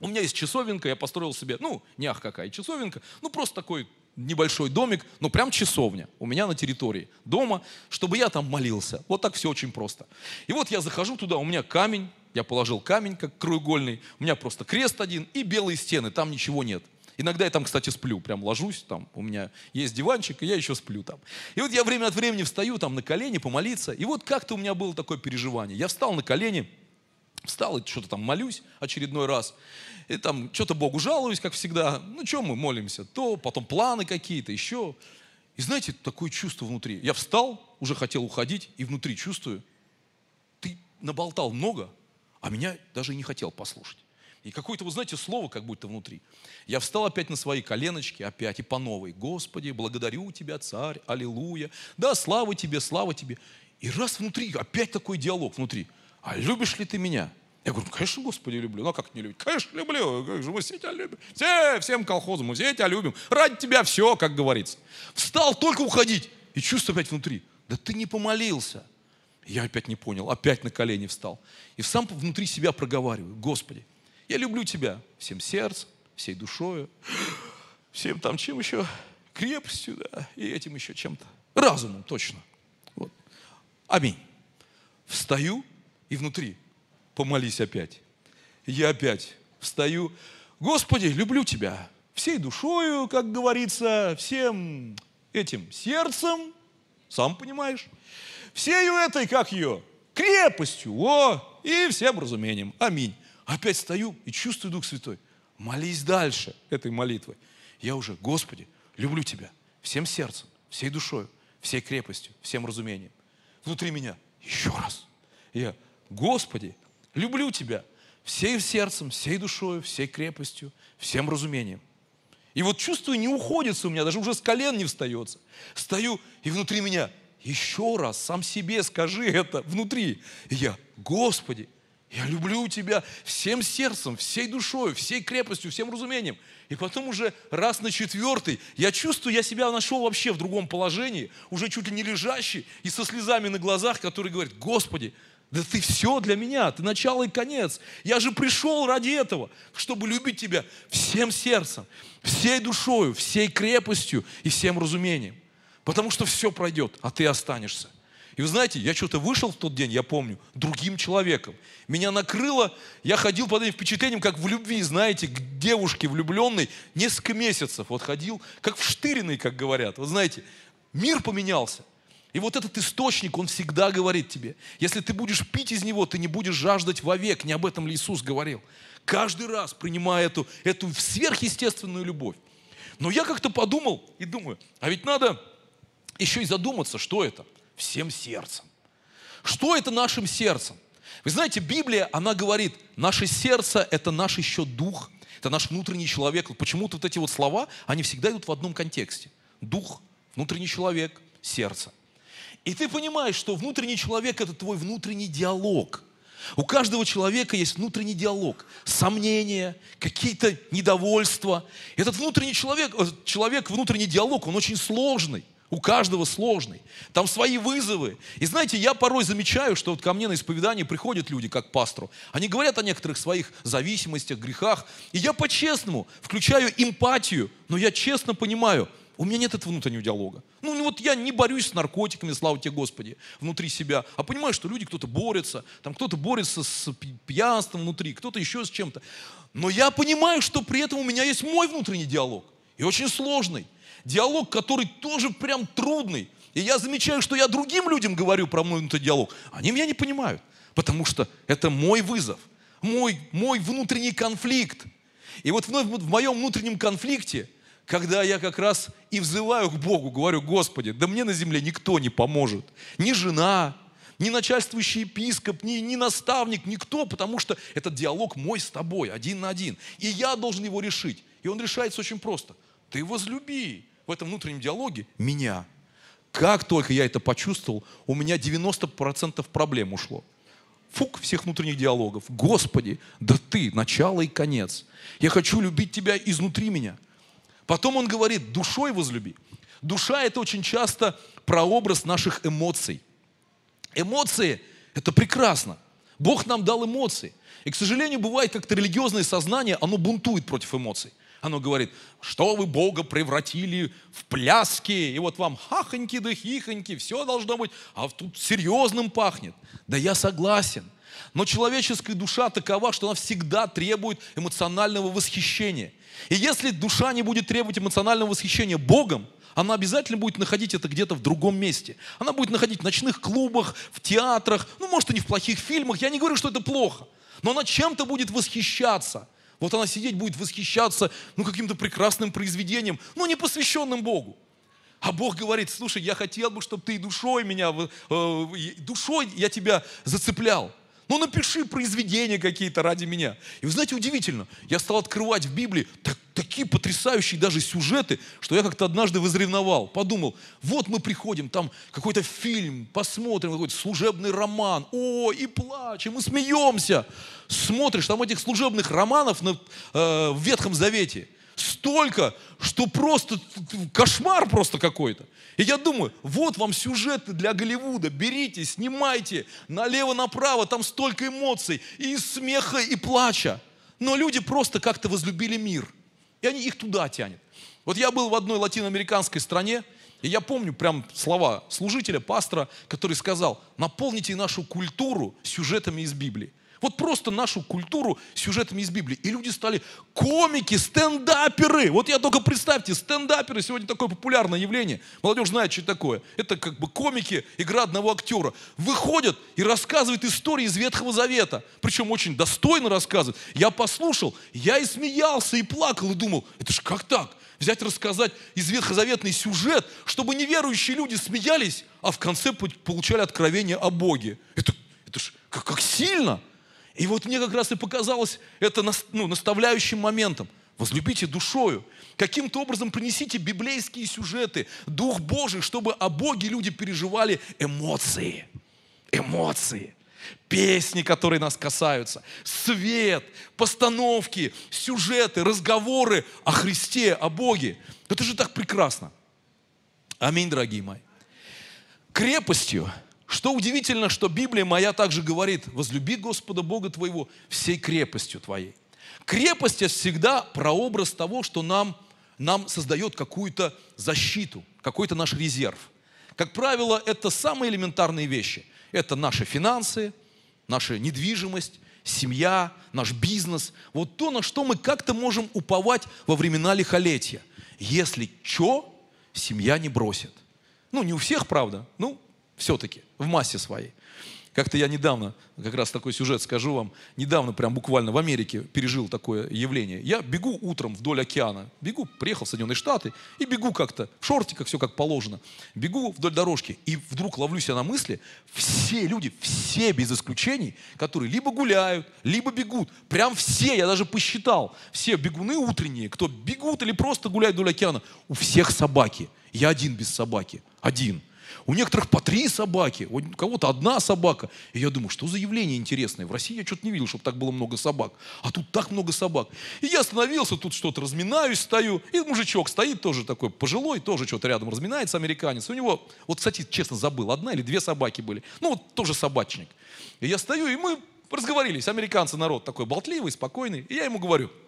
У меня есть часовенка, я построил себе, ну, не ах какая часовенка, ну, просто такой небольшой домик, но прям часовня у меня на территории дома, чтобы я там молился. Вот так все очень просто. И вот я захожу туда, у меня камень, я положил камень как краеугольный, у меня просто крест один и белые стены, там ничего нет. Иногда я там, кстати, сплю, прям ложусь, там у меня есть диванчик, и я еще сплю там. И вот я время от времени встаю там на колени помолиться, и вот как-то у меня было такое переживание. Я встал на колени, встал и что-то там молюсь очередной раз, и там что-то Богу жалуюсь, как всегда. Ну, что мы молимся? То, потом планы какие-то, еще. И знаете, такое чувство внутри. Я встал, уже хотел уходить, и внутри чувствую, ты наболтал много, а меня даже не хотел послушать. И какое-то, вы знаете, слово как будто внутри. Я встал опять на свои коленочки, опять и по новой. Господи, благодарю Тебя, Царь, аллилуйя. Да, слава Тебе, слава Тебе. И раз внутри, опять такой диалог внутри. А любишь ли ты меня? Я говорю, конечно, Господи, люблю. Ну, а как не любить? Конечно, люблю. Как же мы все тебя любим. Все, всем колхозам, мы все тебя любим. Ради тебя все, как говорится. Встал только уходить. И чувство опять внутри. Да ты не помолился. Я опять не понял. Опять на колени встал. И сам внутри себя проговариваю. Господи, я люблю тебя всем сердцем, всей душою, всем там чем еще? Крепостью, да, и этим еще чем-то. Разумом, точно. Вот. Аминь. Встаю и внутри помолись опять. Я опять встаю. Господи, люблю Тебя всей душою, как говорится, всем этим сердцем, сам понимаешь, всею этой, как ее, крепостью, о, и всем разумением. Аминь. Опять стою и чувствую Дух Святой. Молись дальше этой молитвой. Я уже, Господи, люблю Тебя всем сердцем, всей душой, всей крепостью, всем разумением. Внутри меня еще раз. Я, Господи, люблю Тебя всей сердцем, всей душой, всей крепостью, всем разумением. И вот чувство не уходится у меня, даже уже с колен не встается. Стою, и внутри меня еще раз сам себе скажи это внутри. И я, Господи, я люблю Тебя всем сердцем, всей душой, всей крепостью, всем разумением. И потом уже раз на четвертый я чувствую, я себя нашел вообще в другом положении, уже чуть ли не лежащий и со слезами на глазах, который говорит, Господи, да ты все для меня, ты начало и конец. Я же пришел ради этого, чтобы любить тебя всем сердцем, всей душою, всей крепостью и всем разумением. Потому что все пройдет, а ты останешься. И вы знаете, я что-то вышел в тот день, я помню, другим человеком. Меня накрыло, я ходил под этим впечатлением, как в любви, знаете, к девушке влюбленной несколько месяцев. Вот ходил, как в штыренный, как говорят. Вы знаете, мир поменялся. И вот этот источник, он всегда говорит тебе, если ты будешь пить из него, ты не будешь жаждать вовек. Не об этом ли Иисус говорил? Каждый раз принимая эту, эту сверхъестественную любовь. Но я как-то подумал и думаю, а ведь надо еще и задуматься, что это – всем сердцем. Что это нашим сердцем? Вы знаете, Библия, она говорит, наше сердце – это наш еще дух, это наш внутренний человек. Почему-то вот эти вот слова, они всегда идут в одном контексте. Дух, внутренний человек, сердце. И ты понимаешь, что внутренний человек – это твой внутренний диалог. У каждого человека есть внутренний диалог, сомнения, какие-то недовольства. Этот внутренний человек, э, человек, внутренний диалог, он очень сложный. У каждого сложный. Там свои вызовы. И знаете, я порой замечаю, что вот ко мне на исповедание приходят люди, как пастору. Они говорят о некоторых своих зависимостях, грехах. И я по-честному включаю эмпатию, но я честно понимаю, у меня нет этого внутреннего диалога. Ну, вот я не борюсь с наркотиками, слава тебе, Господи, внутри себя, а понимаю, что люди, кто-то борется, там кто-то борется с пьянством внутри, кто-то еще с чем-то. Но я понимаю, что при этом у меня есть мой внутренний диалог, и очень сложный диалог, который тоже прям трудный. И я замечаю, что я другим людям говорю про мой внутренний диалог. Они меня не понимают, потому что это мой вызов, мой, мой внутренний конфликт. И вот в, в моем внутреннем конфликте, когда я как раз и взываю к Богу, говорю, Господи, да мне на земле никто не поможет. Ни жена, ни начальствующий епископ, ни, ни наставник, никто, потому что этот диалог мой с тобой, один на один. И я должен его решить. И он решается очень просто. Ты возлюби в этом внутреннем диалоге меня. Как только я это почувствовал, у меня 90% проблем ушло. Фук всех внутренних диалогов. Господи, да ты, начало и конец. Я хочу любить тебя изнутри меня. Потом он говорит, душой возлюби. Душа это очень часто прообраз наших эмоций. Эмоции – это прекрасно. Бог нам дал эмоции. И, к сожалению, бывает как-то религиозное сознание, оно бунтует против эмоций. Оно говорит, что вы Бога превратили в пляски, и вот вам хахоньки да хихоньки, все должно быть, а тут серьезным пахнет. Да я согласен. Но человеческая душа такова, что она всегда требует эмоционального восхищения. И если душа не будет требовать эмоционального восхищения Богом, она обязательно будет находить это где-то в другом месте. Она будет находить в ночных клубах, в театрах, ну, может, и не в плохих фильмах. Я не говорю, что это плохо. Но она чем-то будет восхищаться. Вот она сидеть будет восхищаться, ну, каким-то прекрасным произведением, ну, не посвященным Богу. А Бог говорит, слушай, я хотел бы, чтобы ты душой меня, э, душой я тебя зацеплял. Ну, напиши произведения какие-то ради меня. И вы знаете, удивительно, я стал открывать в Библии так, такие потрясающие даже сюжеты, что я как-то однажды возревновал, подумал, вот мы приходим, там какой-то фильм, посмотрим, какой-то служебный роман, о, и плачем, и смеемся. Смотришь, там этих служебных романов на, э, в Ветхом Завете – столько, что просто кошмар просто какой-то. И я думаю, вот вам сюжеты для Голливуда, берите, снимайте, налево-направо, там столько эмоций, и смеха, и плача. Но люди просто как-то возлюбили мир, и они их туда тянет. Вот я был в одной латиноамериканской стране, и я помню прям слова служителя, пастора, который сказал, наполните нашу культуру сюжетами из Библии. Вот просто нашу культуру сюжетами из Библии. И люди стали комики, стендаперы. Вот я только представьте, стендаперы сегодня такое популярное явление. Молодежь знает, что это такое. Это как бы комики, игра одного актера. Выходят и рассказывают истории из Ветхого Завета. Причем очень достойно рассказывают. Я послушал, я и смеялся, и плакал, и думал, это же как так? Взять, рассказать из ветхозаветный сюжет, чтобы неверующие люди смеялись, а в конце получали откровение о Боге. Это, это ж как, как сильно! И вот мне как раз и показалось это ну, наставляющим моментом. Возлюбите душою. Каким-то образом принесите библейские сюжеты, Дух Божий, чтобы о Боге люди переживали эмоции. Эмоции. Песни, которые нас касаются. Свет, постановки, сюжеты, разговоры о Христе, о Боге. Это же так прекрасно. Аминь, дорогие мои. Крепостью что удивительно, что Библия моя также говорит, возлюби Господа Бога твоего всей крепостью твоей. Крепость – это всегда прообраз того, что нам, нам создает какую-то защиту, какой-то наш резерв. Как правило, это самые элементарные вещи. Это наши финансы, наша недвижимость, семья, наш бизнес. Вот то, на что мы как-то можем уповать во времена лихолетия. Если что, семья не бросит. Ну, не у всех, правда. Ну, все-таки, в массе своей. Как-то я недавно, как раз такой сюжет скажу вам, недавно прям буквально в Америке пережил такое явление. Я бегу утром вдоль океана, бегу, приехал в Соединенные Штаты, и бегу как-то, в шортиках все как положено. Бегу вдоль дорожки, и вдруг ловлю себя на мысли, все люди, все без исключений, которые либо гуляют, либо бегут, прям все, я даже посчитал, все бегуны утренние, кто бегут или просто гуляют вдоль океана, у всех собаки. Я один без собаки, один – у некоторых по три собаки, у кого-то одна собака. И я думаю, что за явление интересное. В России я что-то не видел, чтобы так было много собак. А тут так много собак. И я остановился, тут что-то разминаюсь, стою. И мужичок стоит тоже такой пожилой, тоже что-то рядом разминается, американец. У него, вот, кстати, честно забыл, одна или две собаки были. Ну, вот тоже собачник. И я стою, и мы разговорились. Американцы народ такой болтливый, спокойный. И я ему говорю –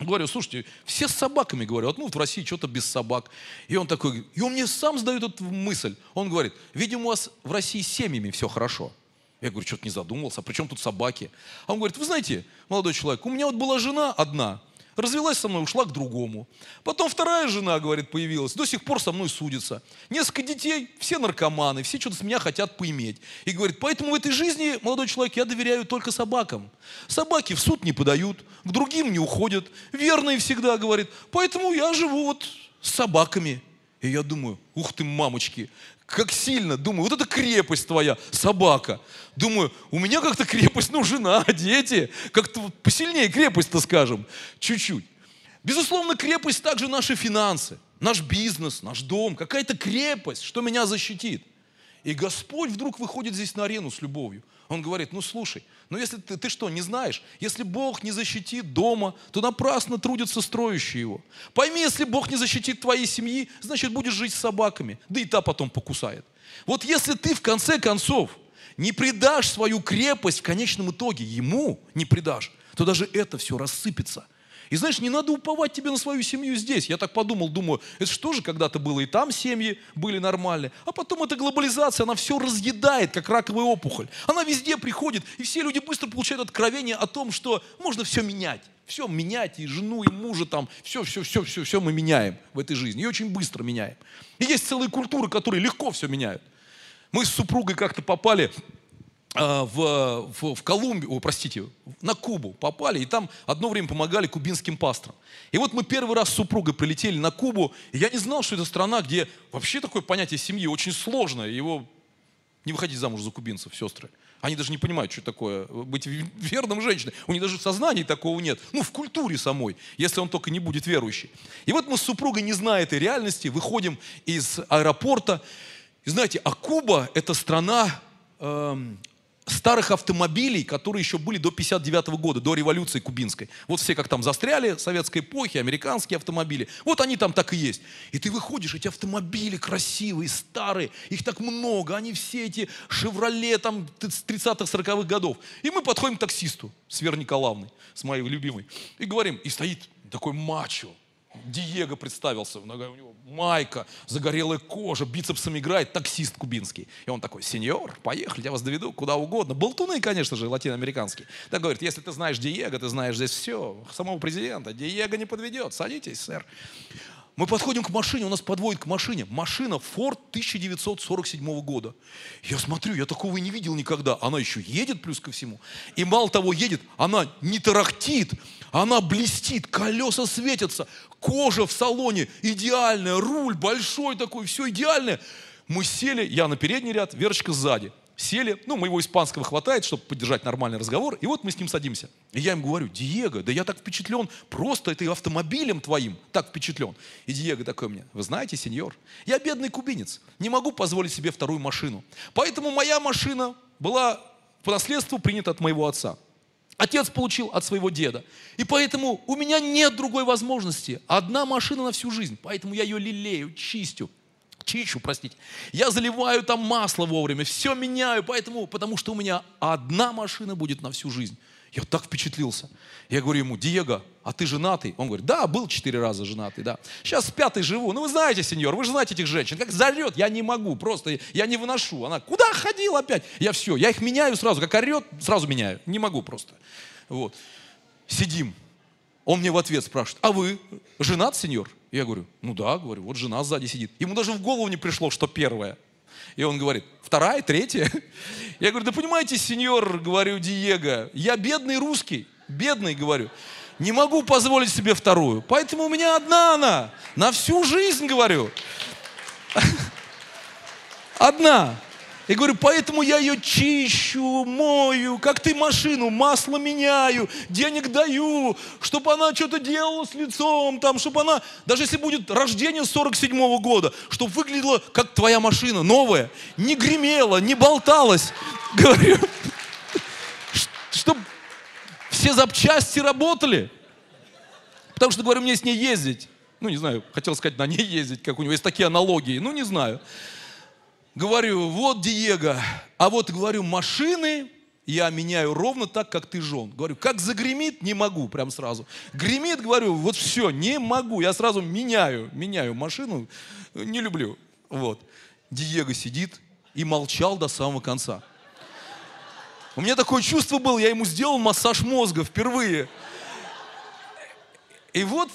Говорю, слушайте, все с собаками, говорю, вот ну в России что-то без собак. И он такой, и он мне сам задает эту мысль. Он говорит, видимо, у вас в России с семьями все хорошо. Я говорю, что-то не задумывался, а при чем тут собаки? А он говорит, вы знаете, молодой человек, у меня вот была жена одна, Развелась со мной, ушла к другому. Потом вторая жена, говорит, появилась, до сих пор со мной судится. Несколько детей, все наркоманы, все что-то с меня хотят поиметь. И говорит, поэтому в этой жизни, молодой человек, я доверяю только собакам. Собаки в суд не подают, к другим не уходят, верные всегда, говорит. Поэтому я живу вот с собаками. И я думаю, ух ты, мамочки, как сильно, думаю, вот это крепость твоя, собака. Думаю, у меня как-то крепость, ну, жена, *laughs* дети, как-то посильнее крепость-то, скажем, чуть-чуть. Безусловно, крепость также наши финансы, наш бизнес, наш дом, какая-то крепость, что меня защитит. И Господь вдруг выходит здесь на арену с любовью. Он говорит, ну слушай, ну если ты, ты что, не знаешь, если Бог не защитит дома, то напрасно трудятся строящие его. Пойми, если Бог не защитит твоей семьи, значит будешь жить с собаками, да и та потом покусает. Вот если ты в конце концов не предашь свою крепость в конечном итоге ему, не предашь, то даже это все рассыпется. И знаешь, не надо уповать тебе на свою семью здесь. Я так подумал, думаю, это что же когда-то было и там семьи были нормальные. А потом эта глобализация, она все разъедает, как раковая опухоль. Она везде приходит, и все люди быстро получают откровение о том, что можно все менять. Все менять, и жену, и мужа там, все, все, все, все, все мы меняем в этой жизни. И очень быстро меняем. И есть целые культуры, которые легко все меняют. Мы с супругой как-то попали в, в, в Колумбию, простите, на Кубу попали, и там одно время помогали кубинским пасторам. И вот мы первый раз с супругой прилетели на Кубу, и я не знал, что это страна, где вообще такое понятие семьи очень сложное. Его не выходить замуж за кубинцев, сестры. Они даже не понимают, что такое быть верным женщиной. У них даже в сознании такого нет. Ну, в культуре самой, если он только не будет верующий. И вот мы с супругой, не зная этой реальности, выходим из аэропорта. И знаете, а Куба – это страна эм, старых автомобилей, которые еще были до 59 года, до революции кубинской. Вот все как там застряли, советской эпохи, американские автомобили. Вот они там так и есть. И ты выходишь, эти автомобили красивые, старые, их так много, они все эти «Шевроле» там с 30-х, 40-х годов. И мы подходим к таксисту с Верой с моей любимой, и говорим, и стоит такой мачо, Диего представился, у него майка, загорелая кожа, бицепсом играет, таксист кубинский. И он такой, сеньор, поехали, я вас доведу куда угодно. Болтуны, конечно же, латиноамериканские. Так говорит, если ты знаешь Диего, ты знаешь здесь все, самого президента. Диего не подведет, садитесь, сэр. Мы подходим к машине, у нас подводит к машине. Машина Ford 1947 года. Я смотрю, я такого и не видел никогда. Она еще едет плюс ко всему. И мало того едет, она не тарахтит, она блестит, колеса светятся, кожа в салоне идеальная, руль большой такой, все идеальное. Мы сели, я на передний ряд, Верочка сзади сели, ну, моего испанского хватает, чтобы поддержать нормальный разговор, и вот мы с ним садимся. И я им говорю, Диего, да я так впечатлен, просто это автомобилем твоим так впечатлен. И Диего такой мне, вы знаете, сеньор, я бедный кубинец, не могу позволить себе вторую машину. Поэтому моя машина была по наследству принята от моего отца. Отец получил от своего деда. И поэтому у меня нет другой возможности. Одна машина на всю жизнь. Поэтому я ее лелею, чистю, чищу, простите. Я заливаю там масло вовремя, все меняю, поэтому, потому что у меня одна машина будет на всю жизнь. Я так впечатлился. Я говорю ему, Диего, а ты женатый? Он говорит, да, был четыре раза женатый, да. Сейчас с пятой живу. Ну, вы знаете, сеньор, вы же знаете этих женщин. Как зарет, я не могу, просто я не выношу. Она, куда ходил опять? Я все, я их меняю сразу. Как орет, сразу меняю. Не могу просто. Вот. Сидим. Он мне в ответ спрашивает, а вы женат, сеньор? Я говорю, ну да, говорю, вот жена сзади сидит. Ему даже в голову не пришло, что первая. И он говорит, вторая, третья. *laughs* Я говорю, да понимаете, сеньор, говорю, Диего, я бедный русский, бедный, говорю, не могу позволить себе вторую. Поэтому у меня одна она, на всю жизнь, говорю. *laughs* Одна. И говорю, поэтому я ее чищу, мою, как ты машину, масло меняю, денег даю, чтобы она что-то делала с лицом, там, чтобы она, даже если будет рождение 47 -го года, чтобы выглядела как твоя машина, новая, не гремела, не болталась, *laughs* говорю, чтобы все запчасти работали. Потому что, говорю, мне с ней ездить. Ну, не знаю, хотел сказать, на ней ездить, как у него есть такие аналогии, ну, не знаю. Говорю, вот Диего, а вот, говорю, машины я меняю ровно так, как ты жен. Говорю, как загремит, не могу, прям сразу. Гремит, говорю, вот все, не могу. Я сразу меняю, меняю машину, не люблю. Вот. Диего сидит и молчал до самого конца. У меня такое чувство было, я ему сделал массаж мозга впервые. И вот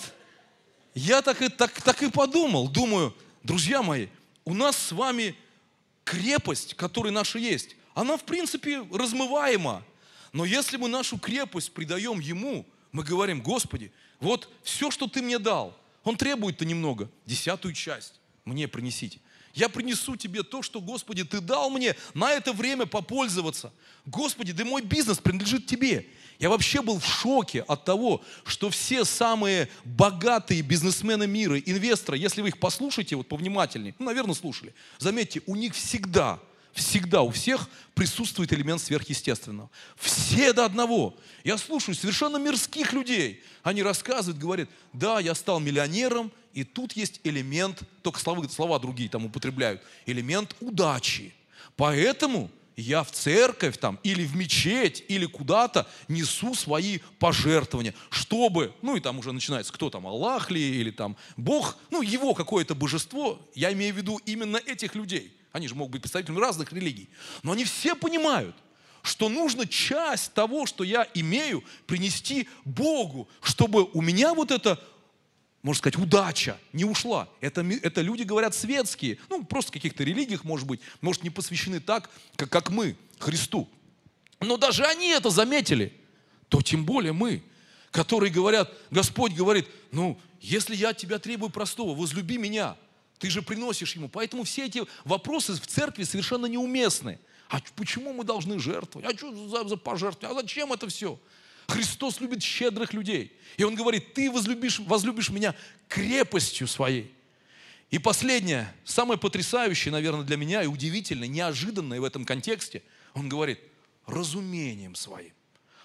я так и, так, так и подумал, думаю, друзья мои, у нас с вами крепость, которая наша есть, она в принципе размываема. Но если мы нашу крепость придаем Ему, мы говорим, Господи, вот все, что Ты мне дал, Он требует-то немного, десятую часть мне принесите. Я принесу тебе то, что, Господи, Ты дал мне на это время попользоваться. Господи, да мой бизнес принадлежит Тебе. Я вообще был в шоке от того, что все самые богатые бизнесмены мира, инвесторы, если вы их послушаете вот повнимательнее, ну, наверное, слушали, заметьте, у них всегда, всегда у всех присутствует элемент сверхъестественного. Все до одного. Я слушаю совершенно мирских людей. Они рассказывают, говорят, да, я стал миллионером, и тут есть элемент, только слова, слова другие там употребляют, элемент удачи. Поэтому я в церковь там, или в мечеть, или куда-то несу свои пожертвования, чтобы, ну и там уже начинается, кто там, Аллах ли, или там Бог, ну его какое-то божество, я имею в виду именно этих людей. Они же могут быть представителями разных религий. Но они все понимают, что нужно часть того, что я имею, принести Богу, чтобы у меня вот это можно сказать, удача не ушла. Это, это люди, говорят, светские, ну, просто в каких-то религиях, может быть, может, не посвящены так, как, как мы, Христу. Но даже они это заметили, то тем более мы, которые говорят, Господь говорит, ну, если я тебя требую простого, возлюби меня, ты же приносишь ему. Поэтому все эти вопросы в церкви совершенно неуместны. А почему мы должны жертвовать? А что за, за пожертвовать? А зачем это все? Христос любит щедрых людей. И Он говорит, ты возлюбишь, возлюбишь меня крепостью своей. И последнее, самое потрясающее, наверное, для меня и удивительное, неожиданное в этом контексте, Он говорит, разумением своим.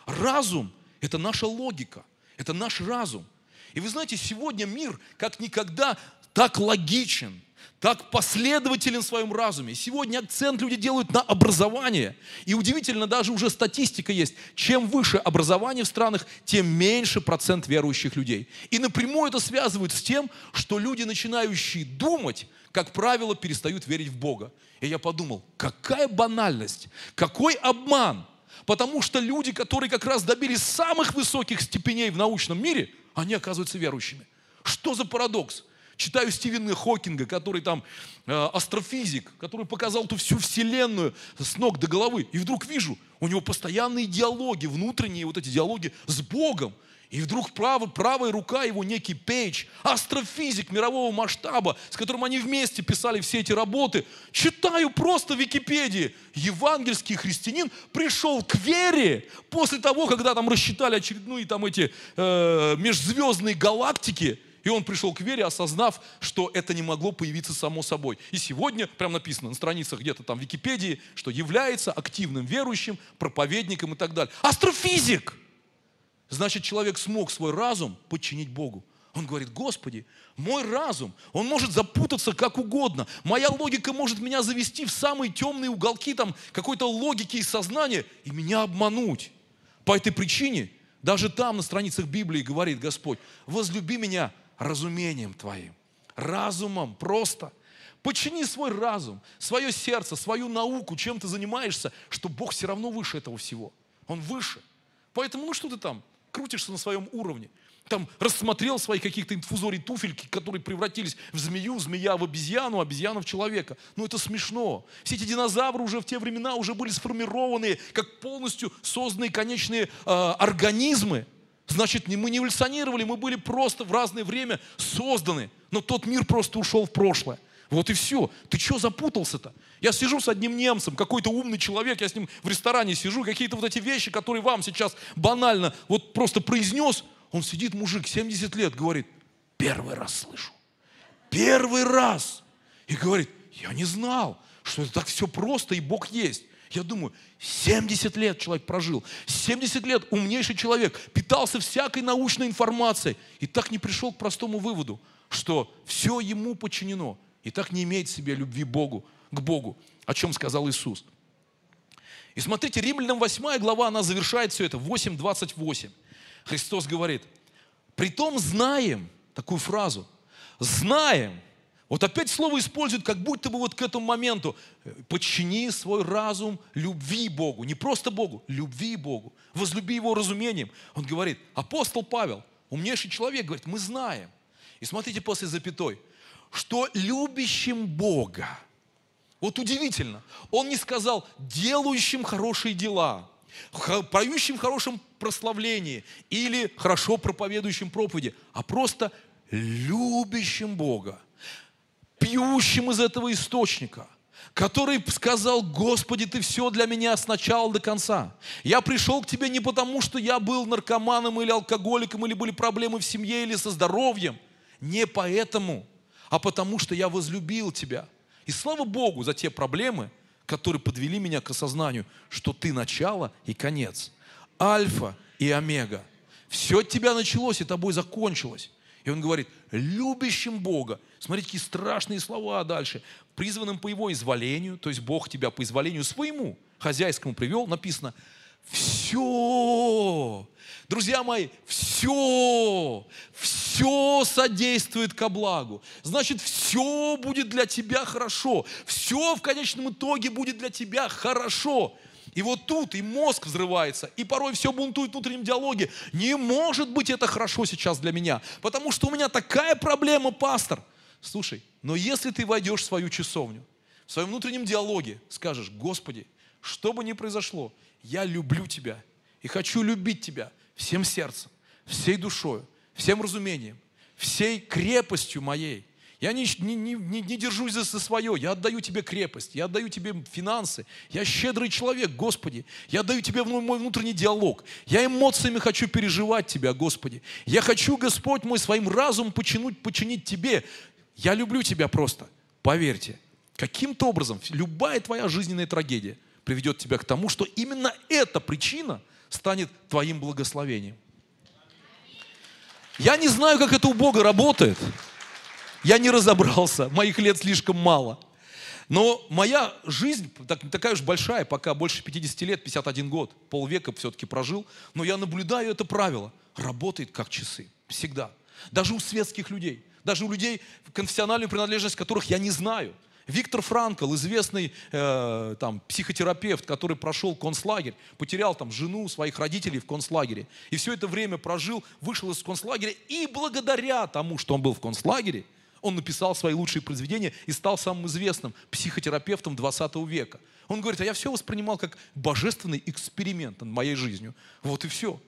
Разум – это наша логика, это наш разум. И вы знаете, сегодня мир как никогда так логичен, так последователен в своем разуме. Сегодня акцент люди делают на образование. И удивительно, даже уже статистика есть. Чем выше образование в странах, тем меньше процент верующих людей. И напрямую это связывают с тем, что люди, начинающие думать, как правило, перестают верить в Бога. И я подумал, какая банальность, какой обман. Потому что люди, которые как раз добились самых высоких степеней в научном мире, они оказываются верующими. Что за парадокс? Читаю Стивена Хокинга, который там э, астрофизик, который показал ту всю вселенную с ног до головы. И вдруг вижу, у него постоянные диалоги, внутренние вот эти диалоги с Богом. И вдруг право, правая рука его, некий Пейдж, астрофизик мирового масштаба, с которым они вместе писали все эти работы. Читаю просто в Википедии. Евангельский христианин пришел к вере после того, когда там рассчитали очередные там эти э, межзвездные галактики. И он пришел к вере, осознав, что это не могло появиться само собой. И сегодня, прям написано на страницах где-то там в Википедии, что является активным верующим, проповедником и так далее. Астрофизик! Значит, человек смог свой разум подчинить Богу. Он говорит, Господи, мой разум, он может запутаться как угодно. Моя логика может меня завести в самые темные уголки там какой-то логики и сознания и меня обмануть. По этой причине даже там на страницах Библии говорит Господь, возлюби меня разумением твоим, разумом просто. Почини свой разум, свое сердце, свою науку, чем ты занимаешься, что Бог все равно выше этого всего. Он выше. Поэтому, ну что ты там, крутишься на своем уровне. Там рассмотрел свои каких-то инфузорий туфельки, которые превратились в змею, змея в обезьяну, обезьяна в человека. Ну это смешно. Все эти динозавры уже в те времена уже были сформированы как полностью созданные конечные э, организмы. Значит, мы не эволюционировали, мы были просто в разное время созданы. Но тот мир просто ушел в прошлое. Вот и все. Ты что запутался-то? Я сижу с одним немцем, какой-то умный человек, я с ним в ресторане сижу, какие-то вот эти вещи, которые вам сейчас банально вот просто произнес, он сидит, мужик, 70 лет, говорит, первый раз слышу. Первый раз. И говорит, я не знал, что это так все просто, и Бог есть. Я думаю, 70 лет человек прожил, 70 лет умнейший человек, питался всякой научной информацией и так не пришел к простому выводу, что все ему подчинено и так не имеет в себе любви Богу, к Богу, о чем сказал Иисус. И смотрите, Римлянам 8 глава, она завершает все это, 8.28. Христос говорит, притом знаем, такую фразу, знаем, вот опять слово используют, как будто бы вот к этому моменту. Подчини свой разум любви Богу. Не просто Богу, любви Богу. Возлюби Его разумением. Он говорит, апостол Павел, умнейший человек, говорит, мы знаем. И смотрите после запятой, что любящим Бога, вот удивительно, он не сказал делающим хорошие дела, поющим в хорошем прославлении или хорошо проповедующим проповеди, а просто любящим Бога пьющим из этого источника, который сказал, Господи, Ты все для меня с начала до конца. Я пришел к Тебе не потому, что я был наркоманом или алкоголиком, или были проблемы в семье, или со здоровьем. Не поэтому, а потому что я возлюбил Тебя. И слава Богу за те проблемы, которые подвели меня к осознанию, что Ты начало и конец. Альфа и омега. Все от Тебя началось и Тобой закончилось. И он говорит, любящим Бога. Смотрите, какие страшные слова дальше. Призванным по его изволению, то есть Бог тебя по изволению своему, хозяйскому привел, написано, все, друзья мои, все, все содействует ко благу. Значит, все будет для тебя хорошо. Все в конечном итоге будет для тебя хорошо. И вот тут и мозг взрывается, и порой все бунтует в внутреннем диалоге. Не может быть это хорошо сейчас для меня, потому что у меня такая проблема, пастор. Слушай, но если ты войдешь в свою часовню, в своем внутреннем диалоге скажешь, Господи, что бы ни произошло, я люблю Тебя и хочу любить Тебя всем сердцем, всей душой, всем разумением, всей крепостью моей – я не, не, не, не держусь за свое, я отдаю тебе крепость, я отдаю тебе финансы, я щедрый человек, Господи, я отдаю тебе мой внутренний диалог, я эмоциями хочу переживать тебя, Господи, я хочу, Господь мой, своим разумом починить, починить тебе, я люблю тебя просто, поверьте, каким-то образом любая твоя жизненная трагедия приведет тебя к тому, что именно эта причина станет твоим благословением. Я не знаю, как это у Бога работает, Я не разобрался, моих лет слишком мало. Но моя жизнь так, такая уж большая, пока больше 50 лет, 51 год, полвека все-таки прожил, но я наблюдаю это правило. Работает как часы, всегда. Даже у светских людей, даже у людей, конфессиональную принадлежность которых я не знаю. Виктор Франкл, известный э, там, психотерапевт, который прошел концлагерь, потерял там жену, своих родителей в концлагере. И все это время прожил, вышел из концлагеря. И благодаря тому, что он был в концлагере, он написал свои лучшие произведения и стал самым известным психотерапевтом 20 века. Он говорит, а я все воспринимал как божественный эксперимент над моей жизнью. Вот и все.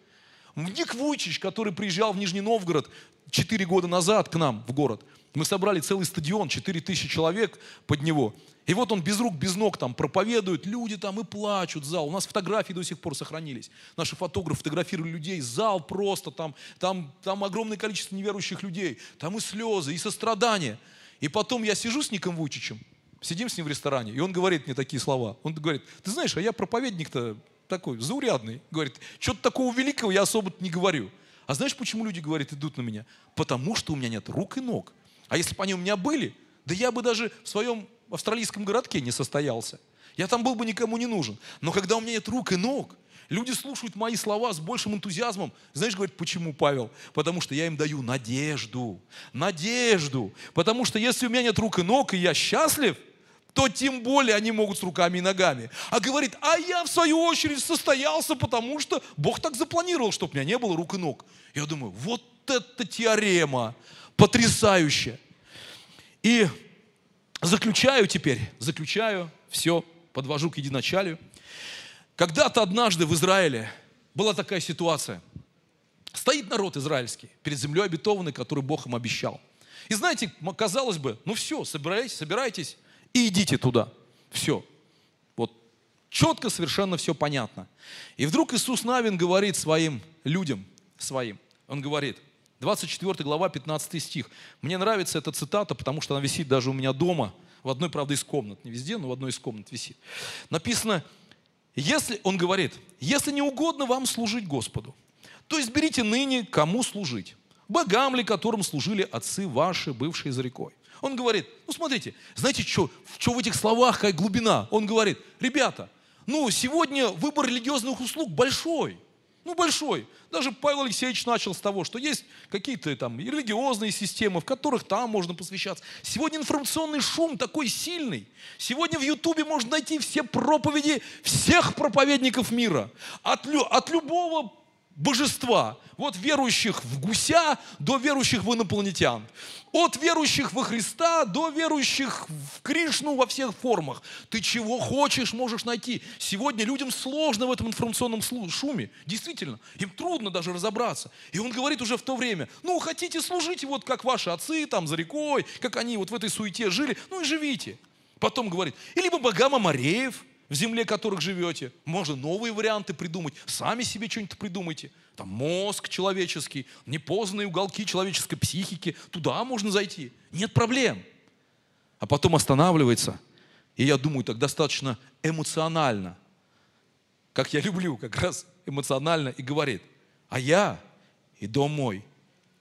Ник Вуйчич, который приезжал в Нижний Новгород 4 года назад к нам в город, мы собрали целый стадион, 4 тысячи человек под него. И вот он без рук, без ног там проповедует, люди там и плачут, зал. У нас фотографии до сих пор сохранились. Наши фотографы фотографировали людей, зал просто, там, там, там огромное количество неверующих людей, там и слезы, и сострадания. И потом я сижу с Ником Вучичем, сидим с ним в ресторане, и он говорит мне такие слова. Он говорит, ты знаешь, а я проповедник-то такой, заурядный. Говорит, что-то такого великого я особо не говорю. А знаешь, почему люди говорят, идут на меня? Потому что у меня нет рук и ног. А если бы они у меня были, да я бы даже в своем австралийском городке не состоялся. Я там был бы никому не нужен. Но когда у меня нет рук и ног, люди слушают мои слова с большим энтузиазмом. Знаешь, говорит, почему, Павел? Потому что я им даю надежду. Надежду. Потому что если у меня нет рук и ног, и я счастлив, то тем более они могут с руками и ногами. А говорит, а я в свою очередь состоялся, потому что Бог так запланировал, чтобы у меня не было рук и ног. Я думаю, вот это теорема потрясающе. И заключаю теперь, заключаю, все, подвожу к единачалию. Когда-то однажды в Израиле была такая ситуация. Стоит народ израильский перед землей обетованной, которую Бог им обещал. И знаете, казалось бы, ну все, собирайтесь, собирайтесь и идите туда. Все. Вот четко совершенно все понятно. И вдруг Иисус Навин говорит своим людям, своим, он говорит, 24 глава, 15 стих. Мне нравится эта цитата, потому что она висит даже у меня дома, в одной, правда, из комнат, не везде, но в одной из комнат висит. Написано, если, он говорит, если не угодно вам служить Господу, то изберите ныне, кому служить. Богам ли, которым служили отцы ваши, бывшие за рекой. Он говорит, ну смотрите, знаете, что, что в этих словах, какая глубина? Он говорит, ребята, ну сегодня выбор религиозных услуг большой ну, большой. Даже Павел Алексеевич начал с того, что есть какие-то там религиозные системы, в которых там можно посвящаться. Сегодня информационный шум такой сильный. Сегодня в Ютубе можно найти все проповеди всех проповедников мира. От, от любого божества. Вот верующих в гуся до верующих в инопланетян. От верующих во Христа до верующих в Кришну во всех формах. Ты чего хочешь, можешь найти. Сегодня людям сложно в этом информационном шуме. Действительно, им трудно даже разобраться. И он говорит уже в то время, ну, хотите служить вот как ваши отцы там за рекой, как они вот в этой суете жили, ну и живите. Потом говорит, и либо богам Амареев – в земле которых живете. Можно новые варианты придумать. Сами себе что-нибудь придумайте. Там мозг человеческий, непознанные уголки человеческой психики. Туда можно зайти. Нет проблем. А потом останавливается. И я думаю, так достаточно эмоционально, как я люблю, как раз эмоционально, и говорит, а я и дом мой,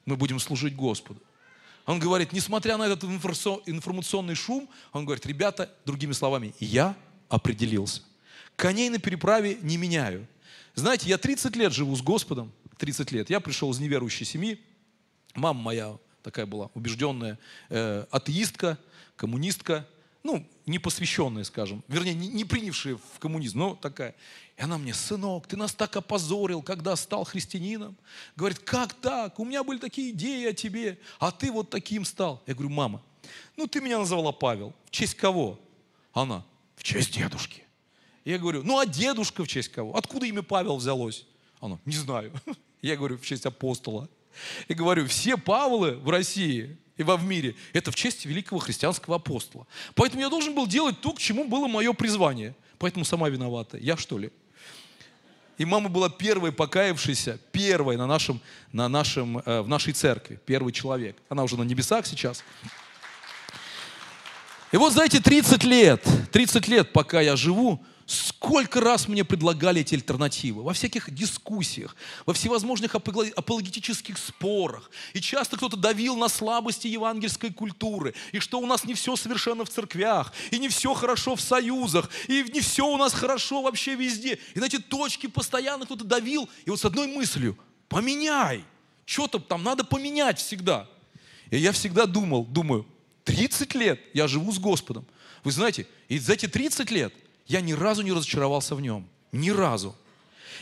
мы будем служить Господу. Он говорит, несмотря на этот информационный шум, он говорит, ребята, другими словами, я определился. Коней на переправе не меняю. Знаете, я 30 лет живу с Господом, 30 лет. Я пришел из неверующей семьи. Мама моя такая была убежденная э, атеистка, коммунистка, ну, не посвященная, скажем, вернее, не, не принявшая в коммунизм, но такая. И она мне, сынок, ты нас так опозорил, когда стал христианином. Говорит, как так? У меня были такие идеи о тебе, а ты вот таким стал. Я говорю, мама, ну ты меня назвала Павел. В честь кого? Она, честь дедушки. Я говорю, ну а дедушка в честь кого? Откуда имя Павел взялось? Она, не знаю. *laughs* Я говорю, в честь апостола. И говорю, все Павлы в России и во в мире, это в честь великого христианского апостола. Поэтому я должен был делать то, к чему было мое призвание. Поэтому сама виновата. Я что ли? И мама была первой покаявшейся, первой на нашем, на нашем, э, в нашей церкви, первый человек. Она уже на небесах сейчас. И вот, знаете, 30 лет, 30 лет, пока я живу Сколько раз мне предлагали эти альтернативы во всяких дискуссиях, во всевозможных апологетических спорах. И часто кто-то давил на слабости евангельской культуры, и что у нас не все совершенно в церквях, и не все хорошо в союзах, и не все у нас хорошо вообще везде. И на эти точки постоянно кто-то давил, и вот с одной мыслью, поменяй, что-то там надо поменять всегда. И я всегда думал, думаю, 30 лет я живу с Господом. Вы знаете, и за эти 30 лет – я ни разу не разочаровался в нем. Ни разу.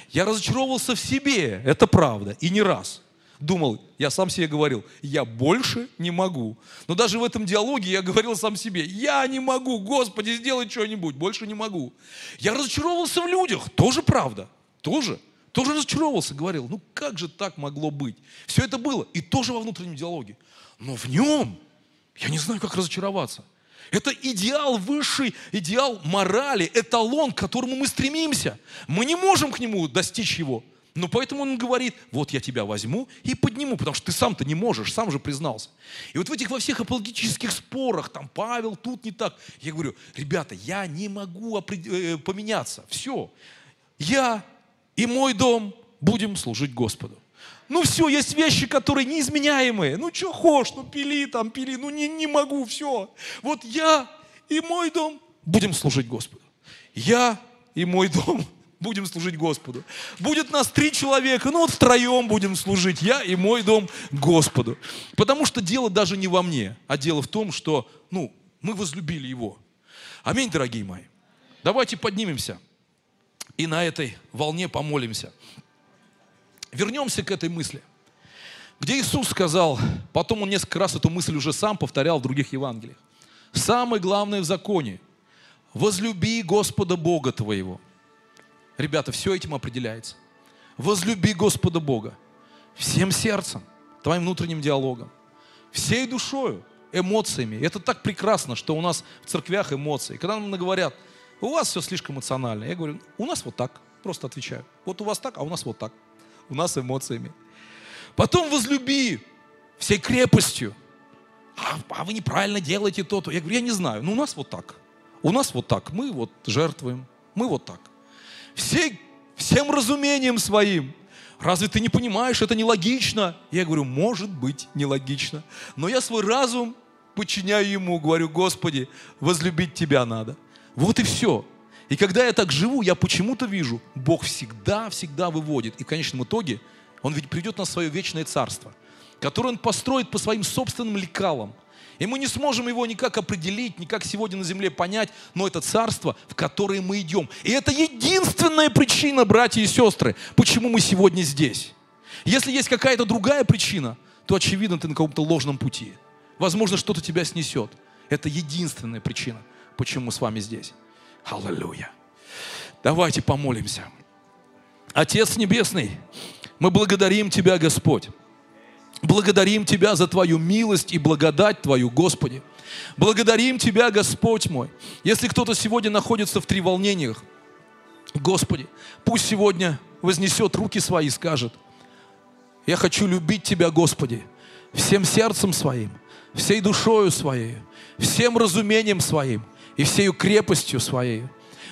Я разочаровался в себе, это правда, и не раз. Думал, я сам себе говорил, я больше не могу. Но даже в этом диалоге я говорил сам себе, я не могу, Господи, сделай что-нибудь, больше не могу. Я разочаровался в людях, тоже правда, тоже. Тоже разочаровался, говорил, ну как же так могло быть? Все это было, и тоже во внутреннем диалоге. Но в нем я не знаю, как разочароваться. Это идеал высший, идеал морали, эталон, к которому мы стремимся. Мы не можем к нему достичь его. Но поэтому он говорит, вот я тебя возьму и подниму, потому что ты сам-то не можешь, сам же признался. И вот в этих во всех апологетических спорах, там, Павел, тут не так. Я говорю, ребята, я не могу э, поменяться. Все. Я и мой дом будем служить Господу. Ну все, есть вещи, которые неизменяемые. Ну что хочешь, ну пили там, пили, ну не, не могу, все. Вот я и мой дом будем служить Господу. Я и мой дом *laughs* будем служить Господу. Будет нас три человека, ну вот втроем будем служить, я и мой дом Господу. Потому что дело даже не во мне, а дело в том, что, ну, мы возлюбили Его. Аминь, дорогие мои. Давайте поднимемся и на этой волне помолимся. Вернемся к этой мысли. Где Иисус сказал, потом он несколько раз эту мысль уже сам повторял в других Евангелиях. Самое главное в законе – возлюби Господа Бога твоего. Ребята, все этим определяется. Возлюби Господа Бога всем сердцем, твоим внутренним диалогом, всей душою, эмоциями. Это так прекрасно, что у нас в церквях эмоции. Когда нам говорят, у вас все слишком эмоционально, я говорю, у нас вот так, просто отвечаю. Вот у вас так, а у нас вот так у нас эмоциями. Потом возлюби всей крепостью. А, а вы неправильно делаете то-то. Я говорю, я не знаю. Ну, у нас вот так. У нас вот так. Мы вот жертвуем. Мы вот так. Всей, всем разумением своим. Разве ты не понимаешь, это нелогично? Я говорю, может быть, нелогично. Но я свой разум подчиняю ему, говорю, Господи, возлюбить Тебя надо. Вот и все. И когда я так живу, я почему-то вижу, Бог всегда, всегда выводит. И в конечном итоге Он ведь придет на свое вечное царство, которое Он построит по своим собственным лекалам. И мы не сможем его никак определить, никак сегодня на земле понять, но это царство, в которое мы идем. И это единственная причина, братья и сестры, почему мы сегодня здесь. Если есть какая-то другая причина, то, очевидно, ты на каком-то ложном пути. Возможно, что-то тебя снесет. Это единственная причина, почему мы с вами здесь. Аллилуйя. Давайте помолимся. Отец Небесный, мы благодарим Тебя, Господь. Благодарим Тебя за Твою милость и благодать Твою, Господи. Благодарим Тебя, Господь мой. Если кто-то сегодня находится в треволнениях, Господи, пусть сегодня вознесет руки свои и скажет, я хочу любить Тебя, Господи, всем сердцем своим, всей душою своей, всем разумением своим, и всею крепостью своей.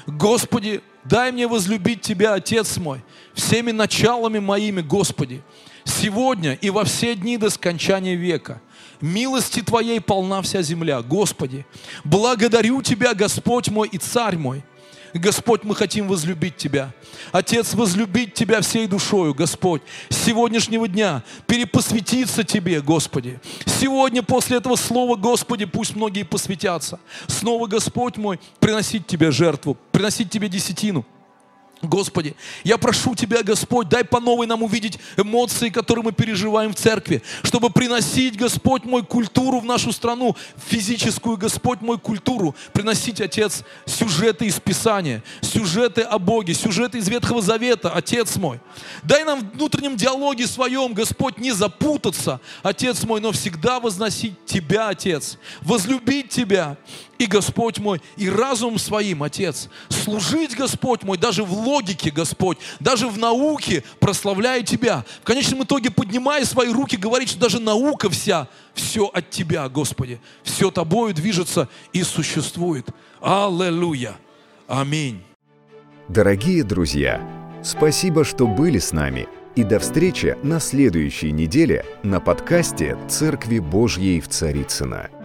Господи, дай мне возлюбить Тебя, Отец мой, всеми началами моими, Господи, сегодня и во все дни до скончания века. Милости Твоей полна вся земля, Господи. Благодарю Тебя, Господь мой и Царь мой, Господь, мы хотим возлюбить Тебя. Отец, возлюбить Тебя всей душою, Господь. С сегодняшнего дня перепосвятиться Тебе, Господи. Сегодня после этого слова, Господи, пусть многие посвятятся. Снова, Господь мой, приносить Тебе жертву, приносить Тебе десятину. Господи, я прошу Тебя, Господь, дай по новой нам увидеть эмоции, которые мы переживаем в церкви, чтобы приносить, Господь мой, культуру в нашу страну, физическую, Господь мой, культуру, приносить, Отец, сюжеты из Писания, сюжеты о Боге, сюжеты из Ветхого Завета, Отец мой. Дай нам в внутреннем диалоге своем, Господь, не запутаться, Отец мой, но всегда возносить Тебя, Отец, возлюбить Тебя, и, Господь мой, и разум своим, Отец, служить, Господь мой, даже в логике, Господь, даже в науке, прославляя Тебя. В конечном итоге, поднимая свои руки, говорить, что даже наука вся, все от Тебя, Господи. Все Тобою движется и существует. Аллилуйя. Аминь. Дорогие друзья, спасибо, что были с нами. И до встречи на следующей неделе на подкасте «Церкви Божьей в Царицына.